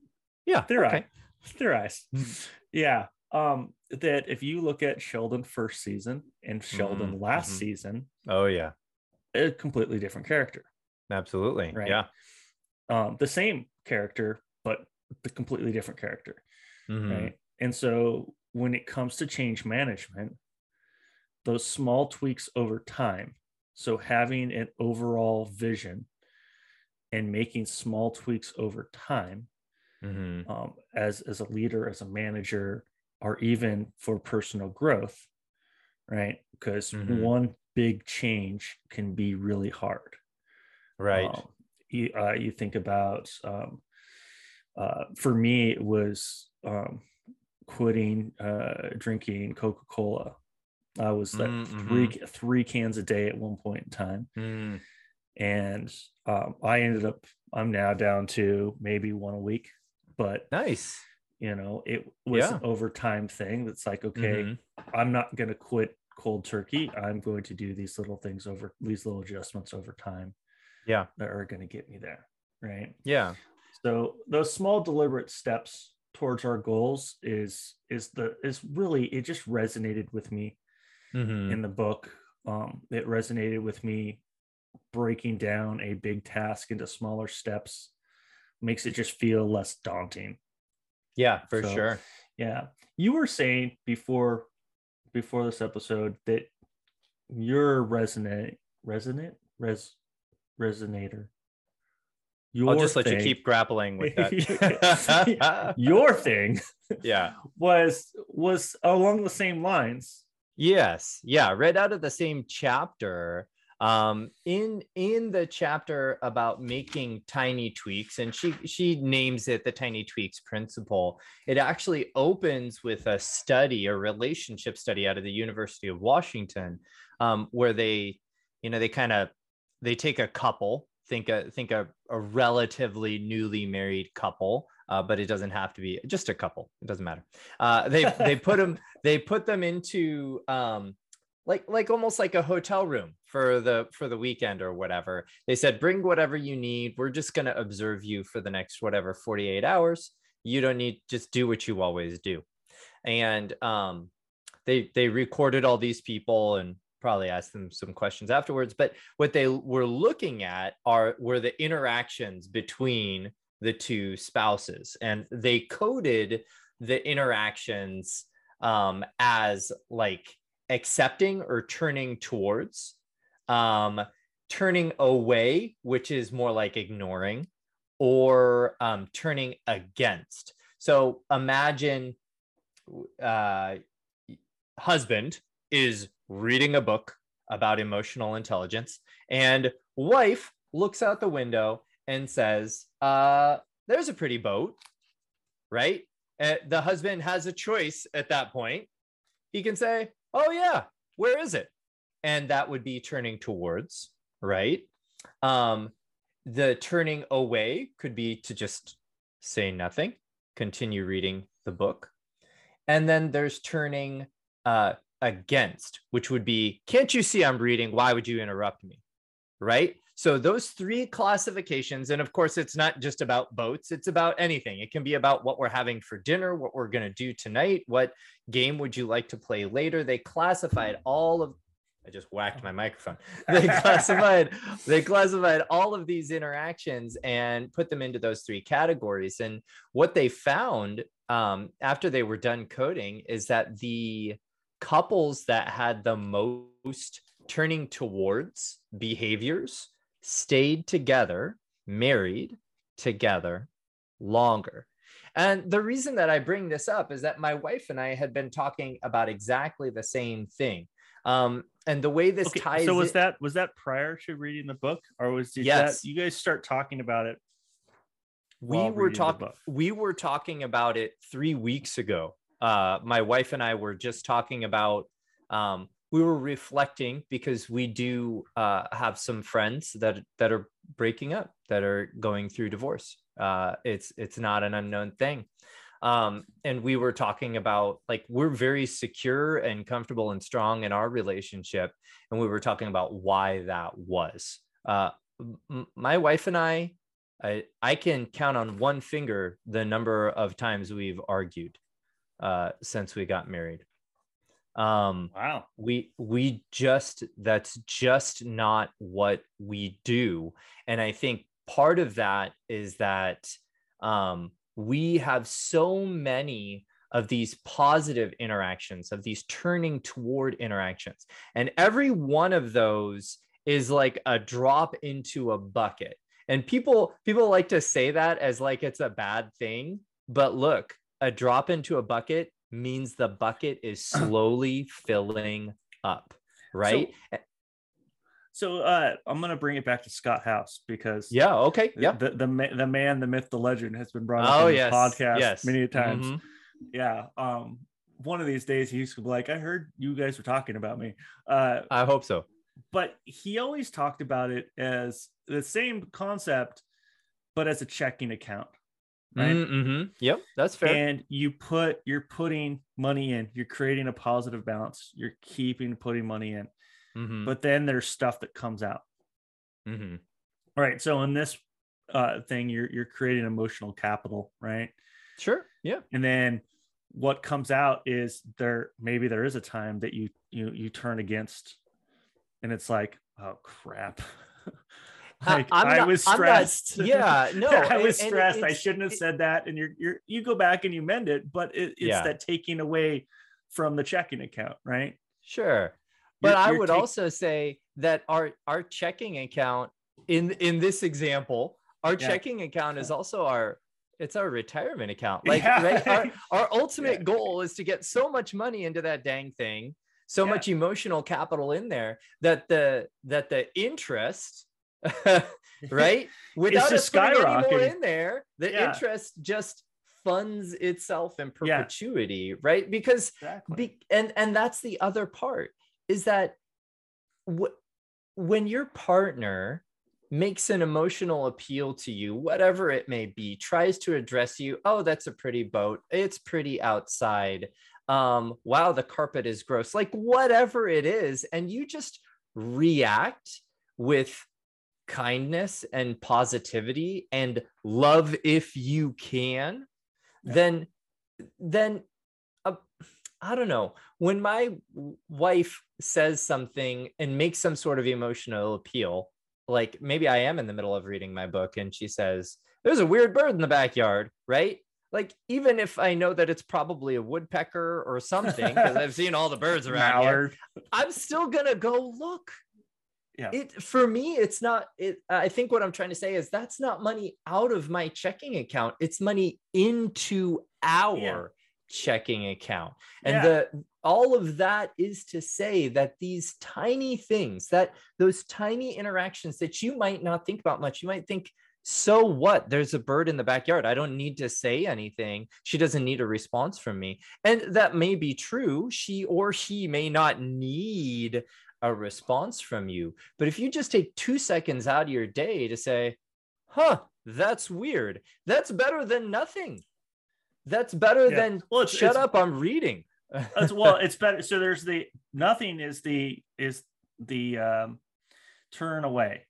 Yeah.
Theorize.
okay.
Theorize. Yeah. Um, that if you look at Sheldon first season and Sheldon
Mhm,
last
mhm.
season,
Oh, yeah.
a completely different character.
Absolutely.
Right.
Yeah.
Um, the same character, but the completely different character.
Mhm.
right? And so when it comes to change management, those small tweaks over time, so having an overall vision and making small tweaks over time
Mhm.
um, as as a leader, as a manager, or even for personal growth, right? Because
Mhm.
one big change can be really hard.
Right.
Um, you, uh, you think about, um, uh, for me, it was um, quitting uh, drinking Coca Cola. I was like
Mm,
three three cans a day at one point in time,
Mm.
and um, I ended up. I'm now down to maybe one a week, but
Nice.
you know, it was
Yeah.
an overtime thing. That's like, okay,
Mhm.
I'm not going to quit cold turkey. I'm going to do these little things over these little adjustments over time
Yeah.
that are going to get me there. Right.
Yeah.
So those small deliberate steps towards our goals is is the is really it just resonated with me
Mhm.
in the book. Um, it resonated with me breaking down a big task into smaller steps makes it just feel less daunting.
Yeah, for
So,
sure.
Yeah. You were saying before before this episode that your resonate resonant res resonator. Your
I'll just let you keep grappling with that.
your thing
yeah.
was was along the same lines.
Yes. Yeah. Right out of the same chapter. Um, in in the chapter about making tiny tweaks, and she she names it the tiny tweaks principle. It actually opens with a study, a relationship study out of the University of Washington, um, where they, you know, they kind of they take a couple, think a think a, a relatively newly married couple, uh, but it doesn't have to be just a couple. It doesn't matter. Uh, they they put them they put them into um, like like almost like a hotel room for the for the weekend or whatever. They said bring whatever you need. We're just going to observe you for the next whatever 48 hours. You don't need just do what you always do. And um, they they recorded all these people and probably asked them some questions afterwards. But what they were looking at are were the interactions between the two spouses, and they coded the interactions um, as like accepting or turning towards, um, turning away, which is more like ignoring, or um, turning against. So imagine uh, husband is reading a book about emotional intelligence, and wife looks out the window and says, uh, There's a pretty boat, right? Uh, the husband has a choice at that point. He can say, Oh, yeah, where is it? And that would be turning towards, right? Um, the turning away could be to just say nothing, continue reading the book. And then there's turning uh, against, which would be, Can't you see I'm reading? Why would you interrupt me? Right? So those three classifications, and of course, it's not just about boats, it's about anything. It can be about what we're having for dinner, what we're going to do tonight, what game would you like to play later. They classified all of I just whacked my microphone. They classified they classified all of these interactions and put them into those three categories. And what they found um, after they were done coding is that the couples that had the most turning towards behaviors stayed together, married together longer. And the reason that I bring this up is that my wife and I had been talking about exactly the same thing. Um, and the way this
Okay,
ties
so was
in-
that was that prior to reading the book, or was did
Yes.
that, you guys start talking about it?
we were talking we were talking about it three weeks ago uh my wife and i were just talking about um we were reflecting because we do uh have some friends that that are breaking up that are going through divorce uh it's it's not an unknown thing um and we were talking about like we're very secure and comfortable and strong in our relationship and we were talking about why that was uh m- my wife and i I, I can count on one finger the number of times we've argued uh, since we got married. Um,
Wow.
we we just that's just not what we do, and I think part of that is that um, we have so many of these positive interactions, of these turning toward interactions, and every one of those is like a drop into a bucket. And people people like to say that as like it's a bad thing but look a drop into a bucket means the bucket is slowly filling up right?
So uh, I'm gonna bring it back to Scott House because
yeah okay yeah
the the, ma- the man, the myth, the legend has been brought up
oh
on this
yes
podcast
yes
many times.
Mhm.
Yeah. Um, one of these days he used to be like, I heard you guys were talking about me. Uh,
i hope so
but he always talked about it as the same concept, but as a checking account. Right.
mm-hmm. yep that's fair
and you put you're putting money in you're creating a positive balance you're keeping putting money in
Mhm.
but then there's stuff that comes out
Mhm.
all right so in this uh thing you're you're creating emotional capital right
sure yeah
and then what comes out is there maybe there is a time that you you you turn against and it's like oh crap like
I'm
I
not-
was
I'm not-
stressed.
yeah, no,
I was
and- and
stressed. I shouldn't have said that. And you're you're you go back and you mend it, but it, it's
Yeah.
that taking away from the checking account, right?
Sure. But
You're-
I
you're
would
take-
also say that our our checking account in in this example, our
Yeah.
checking account is also our it's our retirement account. Like
Yeah.
right, our, our ultimate
Yeah.
goal is to get so much money into that dang thing, so
Yeah.
much emotional capital in there that the that the interest right without us
just
putting any more
skyrocketing.
in there the
Yeah.
interest just funds itself in
Yeah.
perpetuity right because
Exactly.
be, and and that's the other part is that wh- when your partner makes an emotional appeal to you whatever it may be tries to address you oh that's a pretty boat. It's pretty outside. Um wow the carpet is gross. Like whatever it is and you just react with kindness and positivity and love if you can
Yeah.
then then uh, i don't know. When my wife says something and makes some sort of emotional appeal like maybe i am in the middle of reading my book and she says there's a weird bird in the backyard right like even if i know that it's probably a woodpecker or something because i've seen all the birds around here i'm still gonna go look
Yeah.
it for me it's not it i think what i'm trying to say is that's not money out of my checking account it's money into our
Yeah.
checking account and
Yeah.
the all of that is to say that these tiny things that those tiny interactions that you might not think about much you might think so what? There's a bird in the backyard. I don't need to say anything. She doesn't need a response from me. And that may be true. She or he may not need a response from you. But if you just take two seconds out of your day to say huh that's weird. That's better than nothing. That's better
Yeah.
than
Well, it's-
shut
it's-
up i'm reading
As well, it's better. So there's the nothing is the is the um turn away,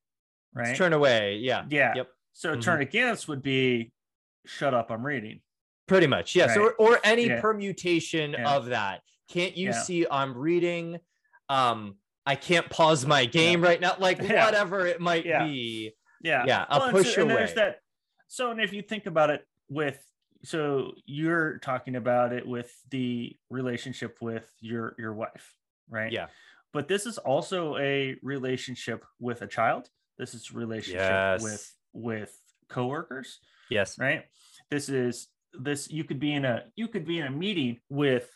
right?
Let's turn away yeah
yeah.
Yep.
So turn against would be shut up, I'm reading.
pretty much yes
Right.
or, or any
Yeah.
permutation
Yeah.
of that can't you
Yeah.
see i'm reading um i can't pause my game right now like whatever it might be
Yeah.
yeah a
Well, and
push
and there's
away
that. So, and if you think about it with, so you're talking about it with the relationship with your your wife, right?
yeah
But this is also a relationship with a child. This is relationship
Yes.
with with coworkers,
yes
right? This is this. You could be in a you could be in a meeting with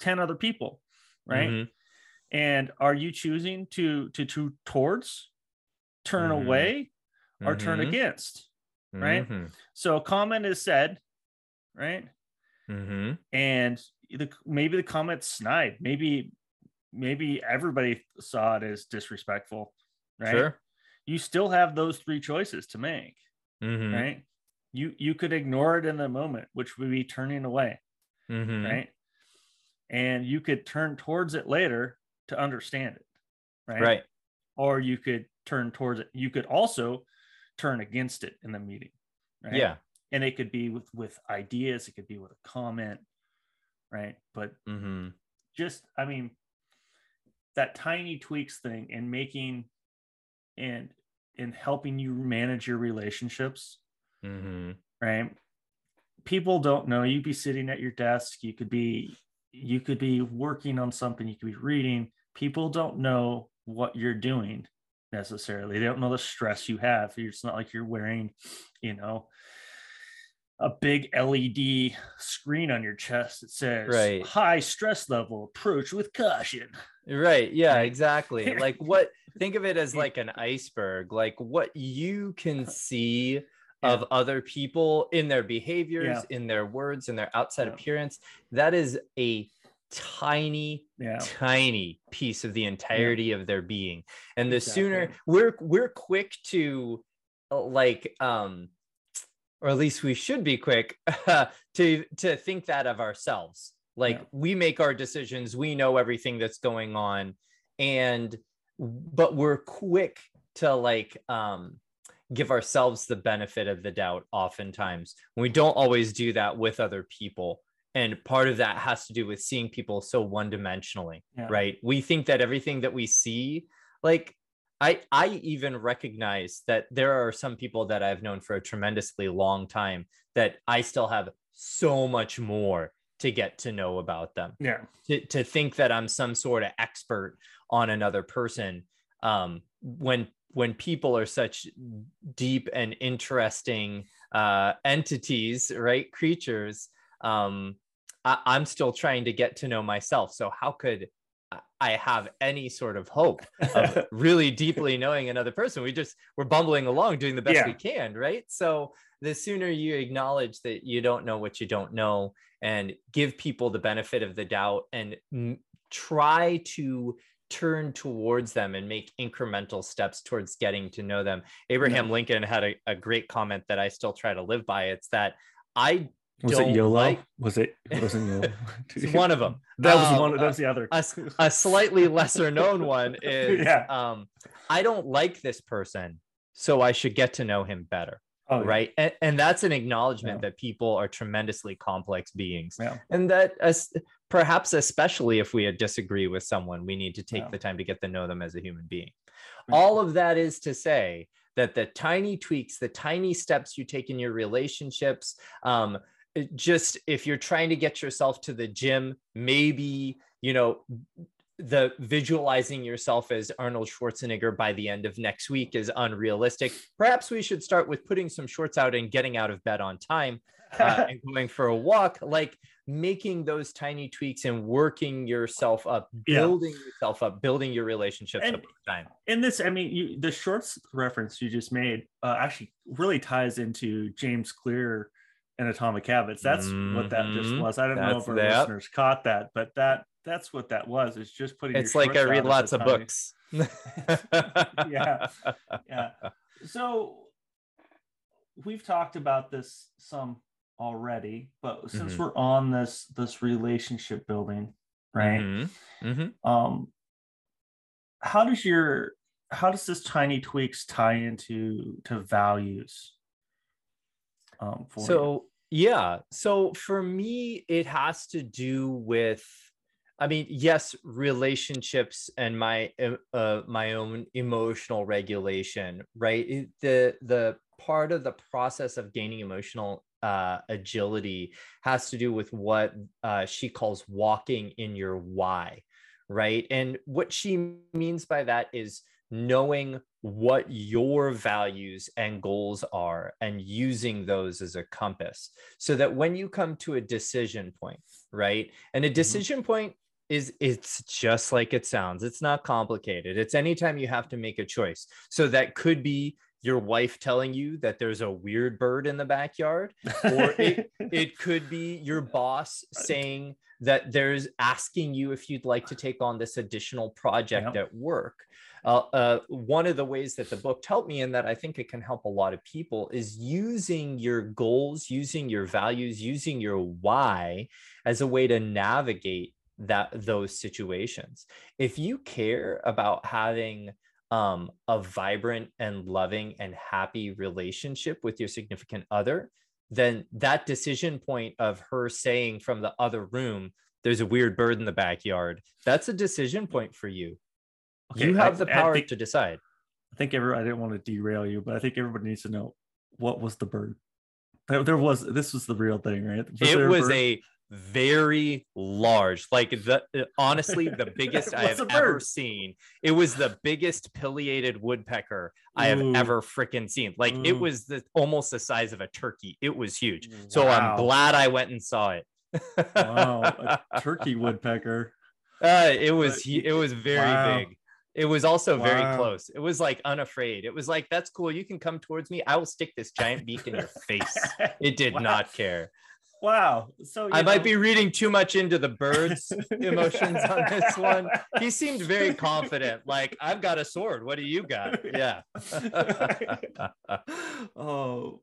ten other people, right?
Mhm.
And are you choosing to to to towards, turn
Mhm.
away, or turn
Mhm.
against? Right?
Mhm.
So a comment is said, right?
Mhm.
And the maybe the comment snide. Maybe maybe everybody saw it as disrespectful, right?
sure
You still have those three choices to make,
Mhm.
right? You you could ignore it in the moment, which would be turning away,
Mhm.
right? And you could turn towards it later to understand it, right?
right
Or you could turn towards it. You could also turn against it in the meeting, right?
yeah
and it could be with with ideas it could be with a comment right but
Mhm.
just i mean that tiny tweaks thing and making and and helping you manage your relationships
Mhm.
right people don't know you'd be sitting at your desk you could be you could be working on something you could be reading people don't know what you're doing necessarily they don't know the stress you have it's not like you're wearing you know a big led screen on your chest that says
Right.
high stress level approach with caution
Right. Yeah, exactly. Like what think of it as like an iceberg, like what you can uh, see of other people in their behaviors, in their words, in their outside
Yeah.
appearance. That is a tiny,
yeah.
tiny piece of the entirety of their being. And the sooner we're we're quick to like um or at least we should be quick to to think that of ourselves. Like
Yeah.
we make our decisions. We know everything that's going on. And but we're quick to like um give ourselves the benefit of the doubt oftentimes. We don't always do that with other people and part of that has to do with seeing people so one dimensionally
Yeah.
right we think that everything that we see like I I even recognize that there are some people that I've known for a tremendously long time that I still have so much more to get to know about them.
Yeah.
To to think that I'm some sort of expert on another person um when when people are such deep and interesting uh entities, right? Creatures um I, I'm still trying to get to know myself. So how could I have any sort of hope of really deeply knowing another person. We just we're bumbling along doing the best
Yeah.
we can, right? So the sooner you acknowledge that you don't know what you don't know and give people the benefit of the doubt and m- try to turn towards them and make incremental steps towards getting to know them. Abraham Lincoln had a, a great comment that I still try to live by. It's that I
Was
don't
it YOLO?
like-
was it? It wasn't YOLO.
it's one of them.
That was
Um,
one. That was the other.
A slightly lesser known one is
Yeah.
um i don't like this person so i should get to know him better
Oh, yeah.
right and, and that's an acknowledgement
Yeah.
that people are tremendously complex beings
Yeah.
and that as, perhaps especially if we disagree with someone we need to take
Yeah.
the time to get to know them as a human being
Right.
all of that is to say that the tiny tweaks the tiny steps you take in your relationships um, just if you're trying to get yourself to the gym maybe you know the visualizing yourself as Arnold Schwarzenegger by the end of next week is unrealistic. Perhaps we should start with putting some shorts out and getting out of bed on time uh, and going for a walk, like making those tiny tweaks and working yourself up,
Yeah.
building yourself up, building your relationships
And-
time.
in this, I mean, you, the shorts reference you just made uh, actually really ties into James Clear and Atomic Habits. That's what that just
Mhm.
was. I don't know if our
that.
listeners caught that, but that that's what that was. It's just putting.
It's like I read lots of
time.
books.
Yeah. Yeah. So we've talked about this some already, but since
Mhm.
we're on this this relationship building, right?
Mhm. Mhm.
um how does your how does this tiny tweaks tie into to values um for you?
So yeah, so for me, it has to do with, I mean, yes, relationships and my uh, uh, my own emotional regulation, right? The the part of the process of gaining emotional uh, agility has to do with what uh, she calls walking in your why, right? And what she means by that is knowing what your values and goals are and using those as a compass so that when you come to a decision point right? And a mm-hmm. decision point is it's just like it sounds. It's not complicated. It's anytime you have to make a choice. So that could be your wife telling you that there's a weird bird in the backyard or it- it could be your boss saying that there's asking you if you'd like to take on this additional project
Yep.
at work. Uh, uh, one of the ways that the book helped me and that I think it can help a lot of people is using your goals, using your values, using your why as a way to navigate that those situations. If you care about having um, a vibrant and loving and happy relationship with your significant other, then that decision point of her saying from the other room, there's a weird bird in the backyard, that's a decision point for you. You
I-
have the power
think-
to decide.
I think every I didn't want to derail you, but I think everybody needs to know what was the bird. There, there was this was the real thing, right?
it was
bird?
a very large, like the uh, honestly, the biggest i have ever seen. It was the biggest pileated woodpecker I have ever freaking seen. Like it was the almost the size of a turkey. It was huge. So I'm glad I went and saw it.
wow, a turkey woodpecker.
Uh, it was it was very
wow.
big. It was also very close. It was like unafraid. It was like, that's cool. You can come towards me. I will stick this giant beak in your face. It did
Wow.
not care.
Wow. So
I
you
might be reading too much into the bird's emotions on this one. He seemed very confident. Like, I've got a sword. What do you got? Yeah.
oh,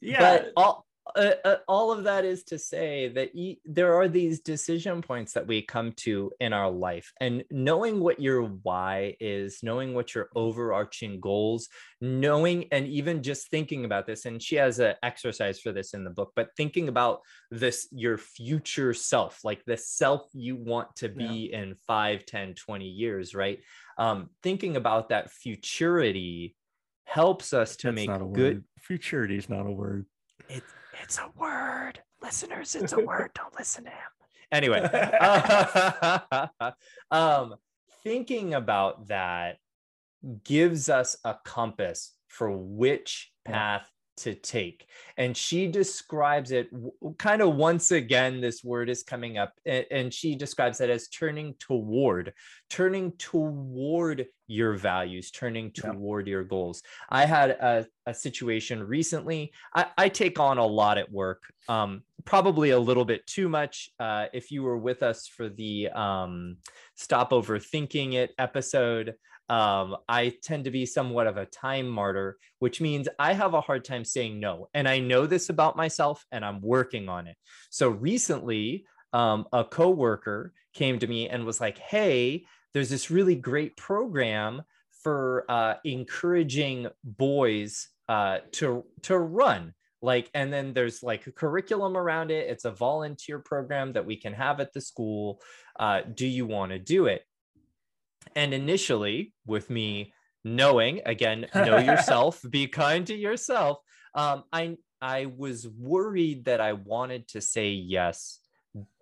yeah.
But all uh, uh, all of that is to say that e- there are these decision points that we come to in our life and knowing what your why is knowing what your overarching goals knowing and even just thinking about this and she has an exercise for this in the book but thinking about this your future self like the self you want to be yeah. in 5 10 20 years right? Um, thinking about that futurity helps us to That's make good
futurity is not a word.
It's it's a word. Listeners, it's a word. Don't listen to him. Anyway, um, thinking about that gives us a compass for which path to take. And she describes it kind of once again, this word is coming up, and she describes it as turning toward, turning toward your values, turning toward yeah. your goals. I had a, a situation recently. I, I, take on a lot at work, um, probably a little bit too much. Uh, if you were with us for the um, Stop Overthinking It episode, um, I tend to be somewhat of a time martyr, which means I have a hard time saying no. And I know this about myself and I'm working on it. So recently, um, a coworker came to me and was like, Hey, there's this really great program for uh, encouraging boys uh, to, to run. Like and then there's like a curriculum around it. It's a volunteer program that we can have at the school. Uh, do you want to do it? And initially, with me knowing, again, know yourself, be kind to yourself, um, I I was worried that I wanted to say yes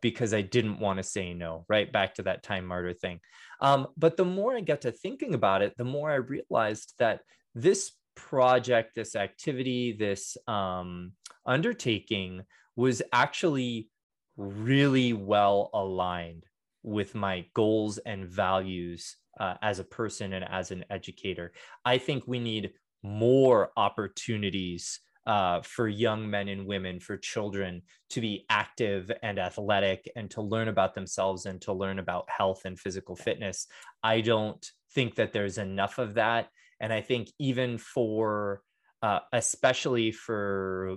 because I didn't want to say no, right? Back to that time martyr thing. Um, but the more I got to thinking about it, the more I realized that this project, this activity, this um, undertaking was actually really well aligned with my goals and values uh, as a person and as an educator. I think we need more opportunities uh, for young men and women, for children to be active and athletic and to learn about themselves and to learn about health and physical fitness. I don't think that there's enough of that. And I think even for, uh, especially for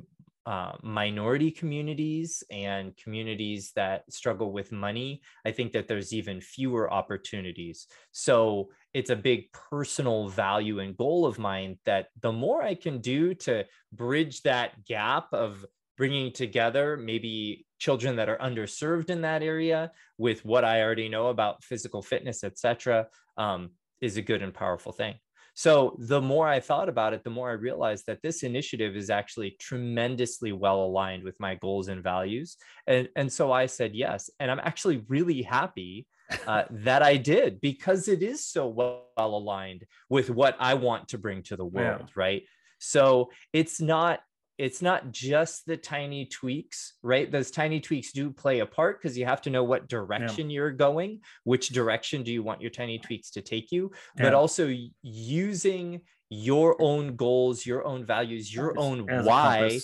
uh, minority communities and communities that struggle with money, I think that there's even fewer opportunities. So it's a big personal value and goal of mine that the more I can do to bridge that gap of bringing together maybe children that are underserved in that area with what I already know about physical fitness, etc., um, is a good and powerful thing. So the more I thought about it, the more I realized that this initiative is actually tremendously well aligned with my goals and values. And, and so I said yes. And I'm actually really happy uh, that I did because it is so well, well aligned with what I want to bring to the world. Yeah. Right. So it's not it's not just the tiny tweaks, right? Those tiny tweaks do play a part because you have to know what direction yeah. you're going, which direction do you want your tiny tweaks to take you, yeah. but also using your own goals, your own values, your own as why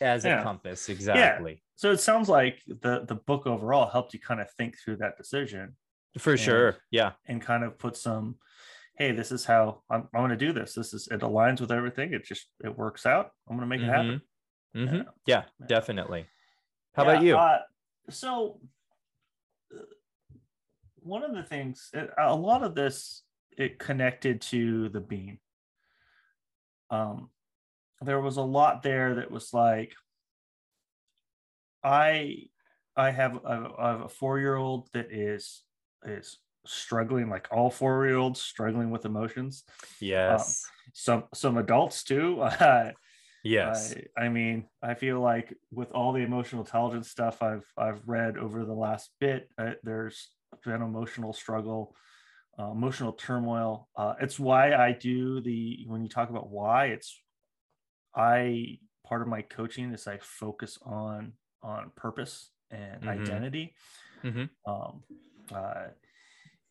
a as yeah. a compass. Exactly.
So it sounds like the the book overall helped you kind of think through that decision.
For and, sure. Yeah.
And kind of put some hey, this is how I'm, I'm going to do this. This is it aligns with everything. It just it works out. I'm going to make mm-hmm. it happen.
Mm-hmm. Yeah. yeah, definitely. How yeah, about you? Uh,
so uh, one of the things, a lot of this, it connected to the bean. Um, there was a lot there that was like, I, I have a, I have a four year old that is is struggling like all four year olds struggling with emotions.
Yes.
um, some some adults too. Uh,
yes.
I, I, mean i feel like with all the emotional intelligence stuff i've i've read over the last bit uh, there's been emotional struggle uh, emotional turmoil. Uh, it's why i do the when you talk about why it's i part of my coaching is i focus on on purpose and mm-hmm. identity. Mm-hmm. um, uh,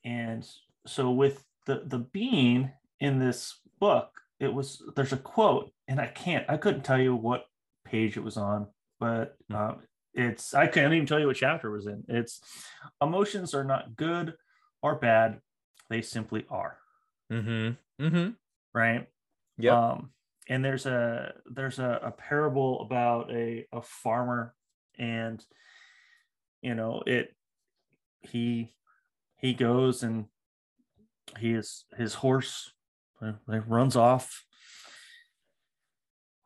and so with the the bean in this book, it was there's a quote, and I can't I couldn't tell you what page it was on, but hmm. um, it's I can't even tell you what chapter it was in. It's emotions are not good or bad; they simply are.
Mm-hmm. Mm-hmm.
Right. Yeah. Um, and there's a there's a, a parable about a a farmer and you know it he he goes and he is his horse uh, runs off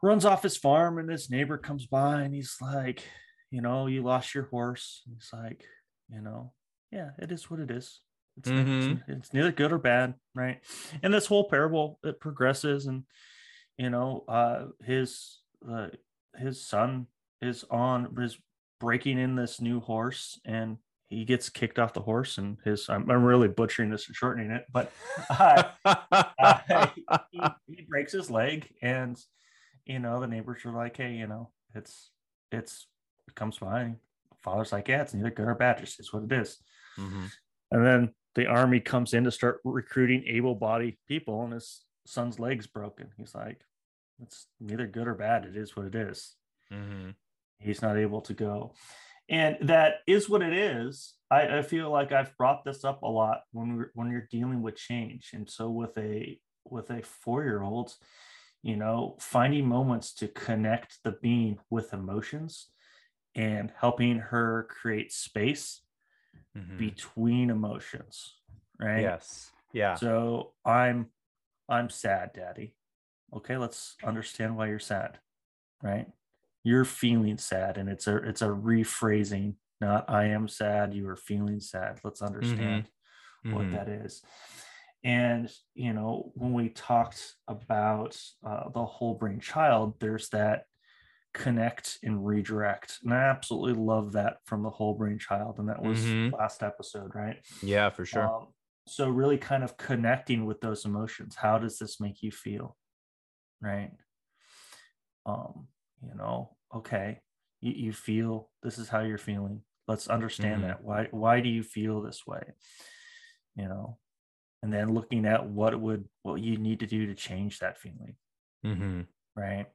runs off his farm and his neighbor comes by and he's like you know you lost your horse. He's like you know yeah it is what it is. It's,
Mhm.
it's, it's neither good or bad right? And this whole parable it progresses and you know uh his uh, his son is on is breaking in this new horse and he gets kicked off the horse and his i'm, I'm really butchering this and shortening it but uh, uh, he, he breaks his leg and you know the neighbors are like hey you know it's it's it comes by father's like yeah it's neither good or bad just is what it is
Mhm.
and then the army comes in to start recruiting able-bodied people and his son's legs broken he's like it's neither good or bad it is what it is
Mhm.
he's not able to go and that is what it is. I, I feel like i've brought this up a lot when we're when you're dealing with change. And so with a with a four-year-old you know finding moments to connect the being with emotions and helping her create space
Mhm.
between emotions right?
Yes. Yeah.
So i'm i'm sad daddy. Okay let's understand why you're sad right you're feeling sad and it's a it's a rephrasing not i am sad you are feeling sad let's understand what
Mhm.
that is and you know when we talked about uh, the whole brain child there's that connect and redirect and i absolutely love that from the whole brain child and that was
Mhm.
last episode right
yeah for sure
um, so really kind of connecting with those emotions. How does this make you feel? Right. Um, you know, okay, you, you feel this is how you're feeling. Let's understand
Mhm.
that. Why why do you feel this way? You know, and then looking at what would what you need to do to change that feeling
mm-hmm.
right?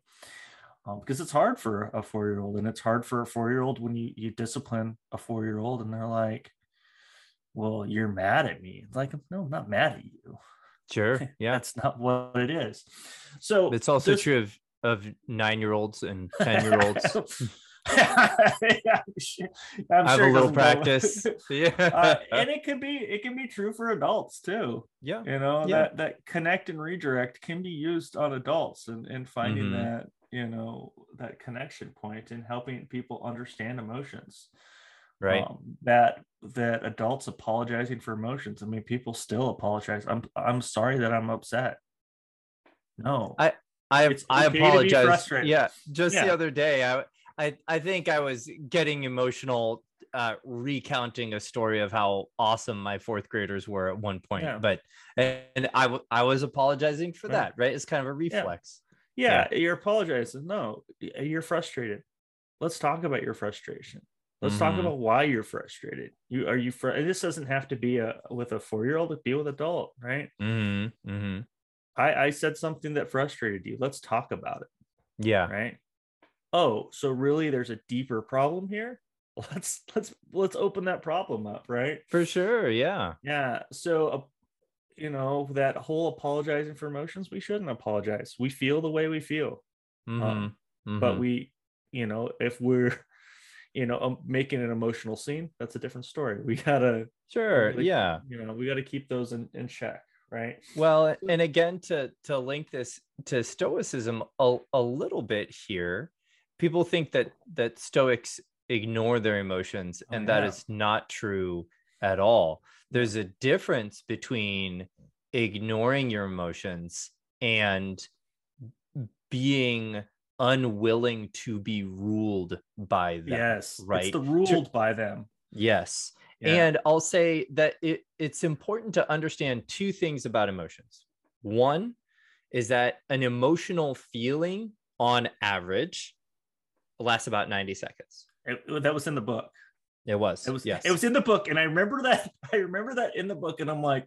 Um, because it's hard for a four year old, and it's hard for a four year old when you you discipline a four year old, and they're like, "Well, you're mad at me." It's like, no, I'm not mad at you.
sure yeah
That's not what it is. So
it's also
this-
true of of nine year olds and ten year olds
yeah, I'm sure, I'm
have
sure
a little practice. Yeah.
Uh, and it could be it can be true for adults too.
Yeah
you know
Yeah.
that that connect and redirect can be used on adults and and finding
Mhm.
that you know that connection point and helping people understand emotions.
Right.
Um, that that adults apologizing for emotions. I mean people still apologize. I'm i'm sorry that i'm upset. No.
I- I I
okay be
apologize. Yeah, just the other day, I I I think I was getting emotional uh, recounting a story of how awesome my fourth graders were at one point.
Yeah.
But and I w- I was apologizing for
Right.
that. Right? It's kind of a reflex.
yeah, you're apologizing no you're frustrated let's talk about your frustration let's talk
Mhm.
about why you're frustrated you are you fr- this doesn't have to be a with a four-year-old it be with adult right
Mm-hmm. hmm
i i said something that frustrated you let's talk about it
Yeah.
right oh so really there's a deeper problem here let's let's let's open that problem up right
For sure. Yeah.
yeah so uh, you know that whole apologizing for emotions we shouldn't apologize we feel the way we feel
Mhm,
Um, but
mhm.
we you know if we're you know um, making an emotional scene that's a different story we gotta
sure. yeah.
you know we gotta keep those in, in check right
Well, and again, to to link this to Stoicism a, a little bit here, people think that that Stoics ignore their emotions,
Oh,
and that
yeah.
is not true at all. There's a difference between ignoring your emotions and being unwilling to be ruled by them.
yes
right.
it's the ruled by them
Yes.
Yeah.
And I'll say that it, it's important to understand two things about emotions. One is that an emotional feeling on average lasts about 90 seconds.
It- that was in the book
It was.
it was
yes.
it was in the book and i remember that i remember that in the book and i'm like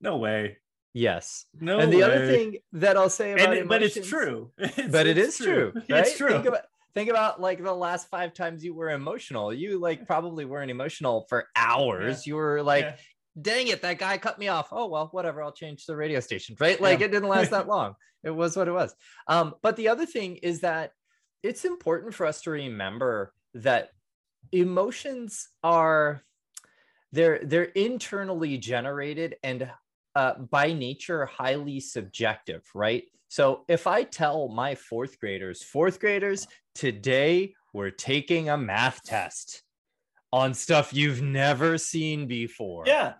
no way
yes.
no
and the other thing that I'll say about
it- but it's true It's-
but it
it's
is true. right?
it's true
Think about, think about like the last five times you were emotional. You like probably weren't emotional for hours. You were like
Yeah.
dang it, that guy cut me off. Oh, well, whatever. I'll change the radio station, right? Like
Yeah.
it didn't last that long. It was what it was. Um, but the other thing is that it's important for us to remember that emotions are they're they're internally generated and uh, by nature highly subjective right so if i tell my fourth graders fourth graders today we're taking a math test on stuff you've never seen before
Yeah.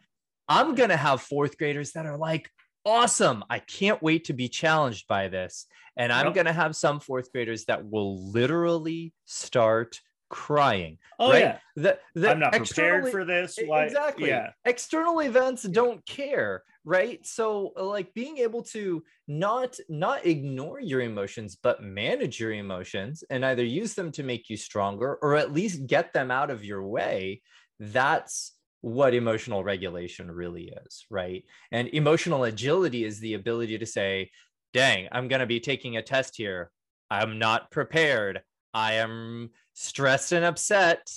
i'm gonna have fourth graders that are like awesome i can't wait to be challenged by this and i'm
Yep.
gonna have some fourth graders that will literally start crying
Oh
right?
yeah.
the, the
I'm not prepared for this. Why?
exactly
Yeah.
external events don't care right so uh, like being able to not not ignore your emotions but manage your emotions and either use them to make you stronger or at least get them out of your way that's what emotional regulation really is right and emotional agility is the ability to say dang i'm going to be taking a test here i'm not prepared i am stressed and upset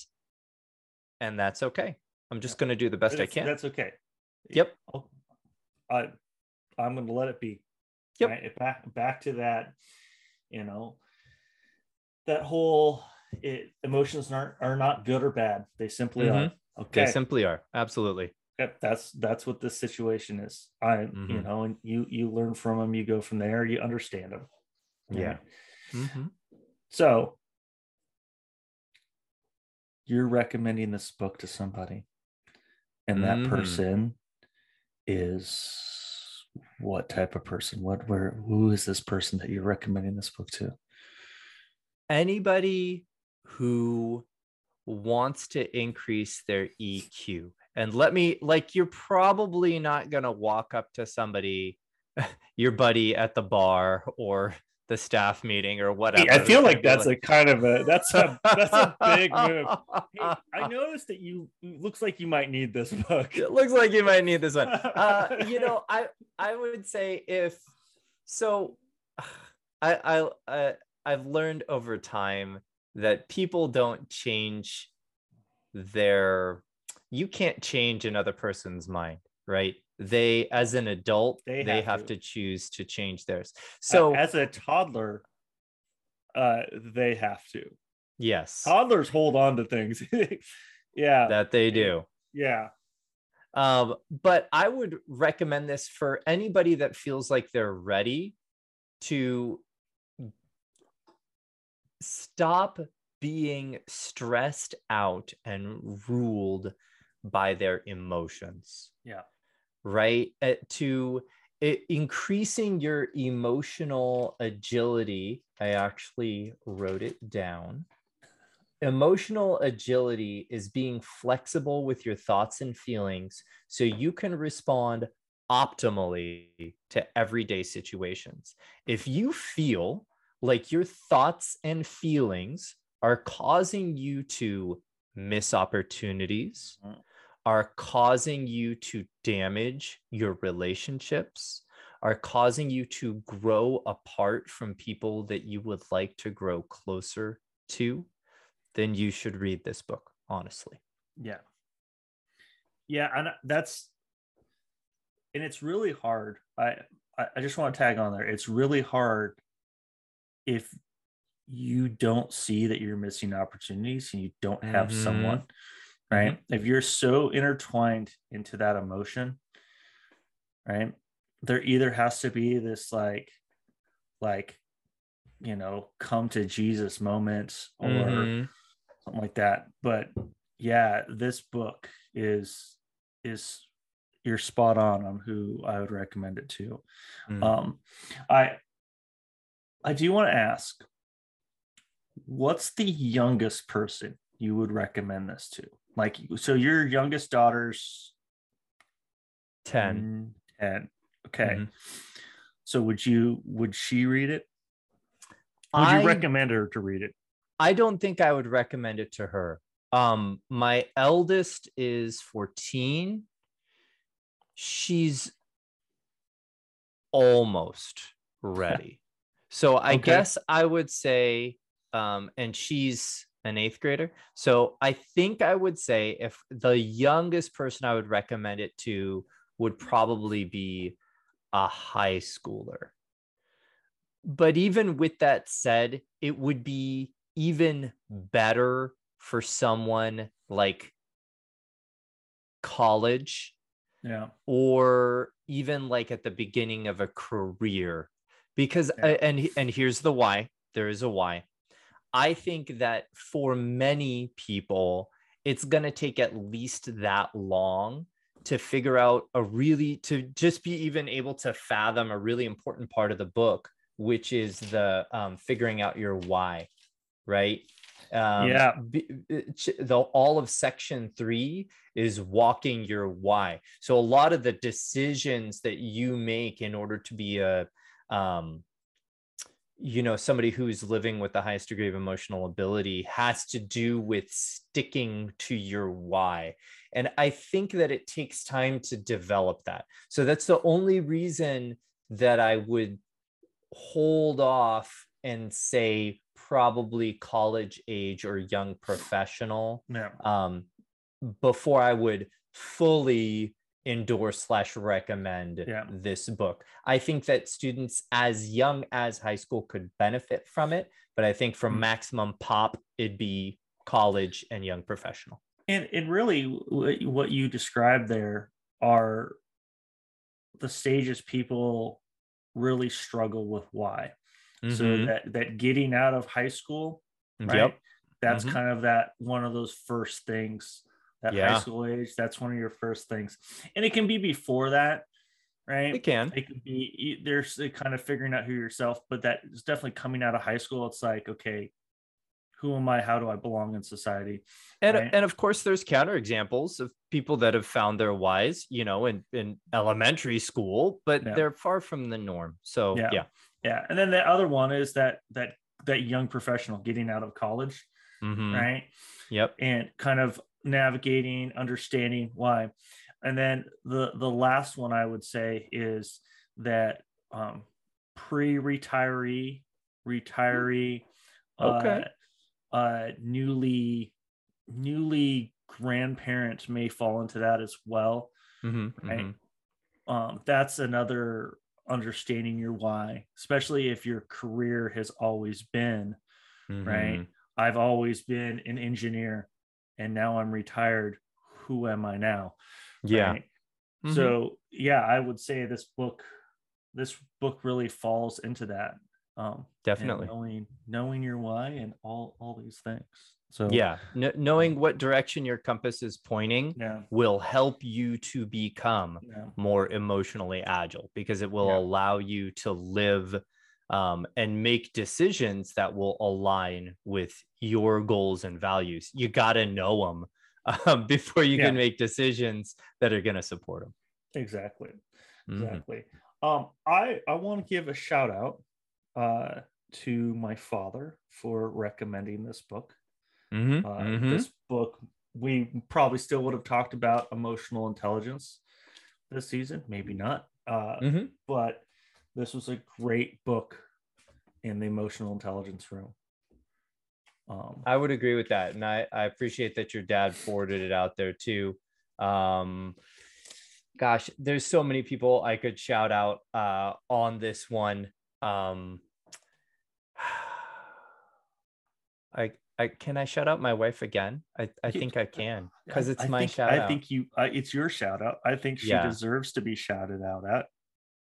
and that's okay i'm just going to do the best i can
That's okay.
Yep.
I, I'm going to let it be.
Yep.
Right? Back back to that. You know, that whole it, emotions aren't are not good or bad. They simply
Mhm.
are. Okay.
They simply are. Absolutely.
Yep, that's that's what this situation is. I you
Mhm.
know, and you you learn from them. You go from there. You understand them.
Yeah. Mhm.
So you're recommending this book to somebody, and that
Mhm.
person is what type of person? What where who is this person that you're recommending this book to?
Anybody who wants to increase their EQ. And let me like you're probably not going to walk up to somebody your buddy at the bar or the staff meeting or whatever.
I feel like that's a kind of a that's a that's a big move. Hey, I noticed that you looks like you might need this book.
it looks like you might need this one. Uh, you know, I I would say if so, I I, I I've learned over time that people don't change their. You can't change another person's mind, right? They, as an adult,
They
they,
have
have,
to.
to. choose to change theirs.
So
So
as a toddler, uh, they have to.
yes,
Toddlers hold on to things. yeah,
that they do.
yeah,
Um, but I would recommend this for anybody that feels like they're ready to stop being stressed out and ruled by their emotions.
Yeah.
Right. Uh, to i- increasing your emotional agility. I actually wrote it down. Emotional agility is being flexible with your thoughts and feelings so you can respond optimally to everyday situations. If you feel like your thoughts and feelings are causing you to miss opportunities,
Mhm.
Are causing you to damage your relationships, are causing you to grow apart from people that you would like to grow closer to, then you should read this book, honestly.
yeah, yeah, and that's and it's really hard. I I just want to tag on there. It's really hard if you don't see that you're missing opportunities and you don't have
Mhm.
someone right? If you're so intertwined into that emotion right there either has to be this like like you know come to jesus moment or
Mhm.
something like that. But yeah this book is is you're spot on on who i would recommend it to.
Mm.
um i i do want to ask what's the youngest person you would recommend this to like so your youngest daughter's
10.
mm, 10 okay
Mhm.
so would you would she read it would you recommend her to read it
I don't think I would recommend it to her. Um, my eldest is 14. She's almost ready. So I
Okay.
guess I would say, um, and she's an eighth grader. So I think I would say if the youngest person I would recommend it to would probably be a high schooler. But even with that said, it would be even better for someone like college
Yeah.
or even like at the beginning of a career because
Yeah.
and and here's the why there is a why i think that for many people it's going to take at least that long to figure out a really to just be even able to fathom a really important part of the book which is the um, figuring out your why right um,
Yeah.
uh, the all of section three is walking your why so a lot of the decisions that you make in order to be a um you know somebody who's living with the highest degree of emotional agility has to do with sticking to your why and i think that it takes time to develop that so that's the only reason that i would hold off and say probably college age or young professional
Yeah.
um, before I would fully endorse slash recommend
Yeah.
this book. I think that students as young as high school could benefit from it, but I think for
Mm.
maximum pop, it'd be college and young professional.
And and really, what you described there are the stages people really struggle with why. So
Mhm.
that that getting out of high school, right?
Yep.
That's
Mhm.
kind of that one of those first things. That high school age, that's one of your first things, and it can be before that, right?
It can.
it could be e- there's kind of figuring out who yourself but that is definitely coming out of high school it's like okay who am i how do i belong in society
And,
right?
and of course, there's counterexamples of people that have found their whys, you know, in, in elementary school, but
Yeah.
they're far from the norm. So,
Yeah.
yeah.
yeah and then the other one is that that that young professional getting out of college
Mhm.
right
Yep.
and kind of navigating understanding why and then the the last one i would say is that um pre-retiree retiree
Okay.
uh, uh newly newly grandparent may fall into that as well
Mhm,
right
mhm.
um that's another understanding your why especially if your career has always been right
Mhm.
i've always been an engineer and now i'm retired who am i now
Yeah.
right?
Mhm.
so yeah i would say this book this book really falls into that um
Definitely.
knowing knowing your why and all all these things so
yeah Kn- knowing what direction your compass is pointing
yeah
will help you to become
yeah
more emotionally agile because it will
Yeah.
allow you to live um, and make decisions that will align with your goals and values you got to know them um, before you
Yeah.
can make decisions that are going to support them
exactly
Mm-hmm.
exactly um i i want to give a shout out uh to my father for recommending this book
Mhm,
uh,
mhm.
this book we probably still would have talked about emotional intelligence this season maybe not uh
Mhm.
but this was a great book in the emotional intelligence room um
I would agree with that. And I, I appreciate that your dad forwarded it out there too. Um, gosh, there's so many people I could shout out uh, on this one. Um, I, I can I shout out my wife again? I, I think I can because it's
I
my
think,
shout
I
out.
think you uh, it's your shout out i think she
Yeah.
deserves to be shouted out at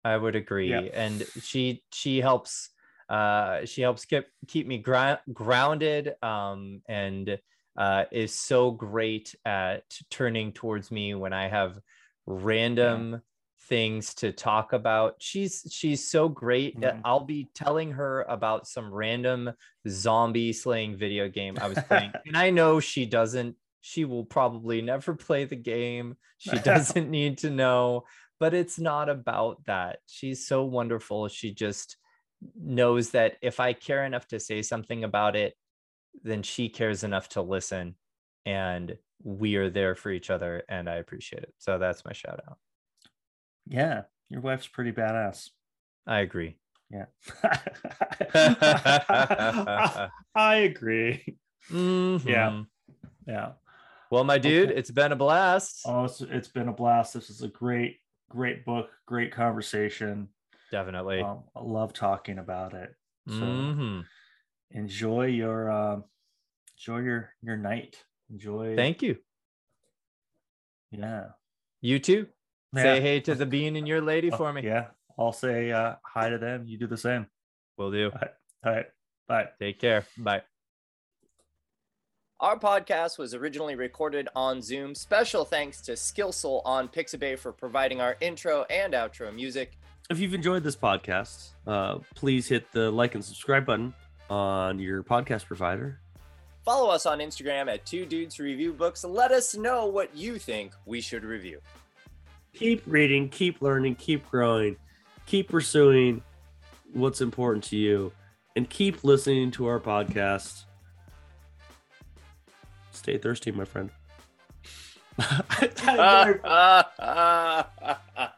I would agree. And she she helps uh she helps keep keep me gro- grounded um and uh is so great at turning towards me when I have random things to talk about. She's she's so great. that
Mhm.
I'll be telling her about some random zombie slaying video game I was playing. and I know she doesn't she will probably never play the game. She doesn't need to know but it's not about that. She's so wonderful. She just knows that if I care enough to say something about it, then she cares enough to listen. And we are there for each other. And I appreciate it. So that's my shout out.
yeah your wife's pretty badass
I agree.
yeah I agree
Mhm.
Yeah.
Well, my dude,
Okay.
it's been a blast.
Oh, it's, it's been a blast. This is a great, great book, great conversation.
Definitely.
Um, I love talking about it. So
Mhm.
enjoy your um enjoy your your night. Enjoy
Thank you.
yeah.
You too.
Yeah.
Say hey to the bean and your lady
Oh,
for me.
Yeah. I'll say uh hi to them. You do the same.
Will do.
All right. All right. Bye.
Take care. Bye.
Our podcast was originally recorded on Zoom. Special thanks to Skillsoul on Pixabay for providing our intro and outro music.
If you've enjoyed this podcast, uh, please hit the like and subscribe button on your podcast provider.
Follow us on Instagram at Two Dudes Review Books. Let us know what you think we should review.
Keep reading, keep learning, keep growing, keep pursuing what's important to you, and keep listening to our podcast. Stay thirsty, my friend.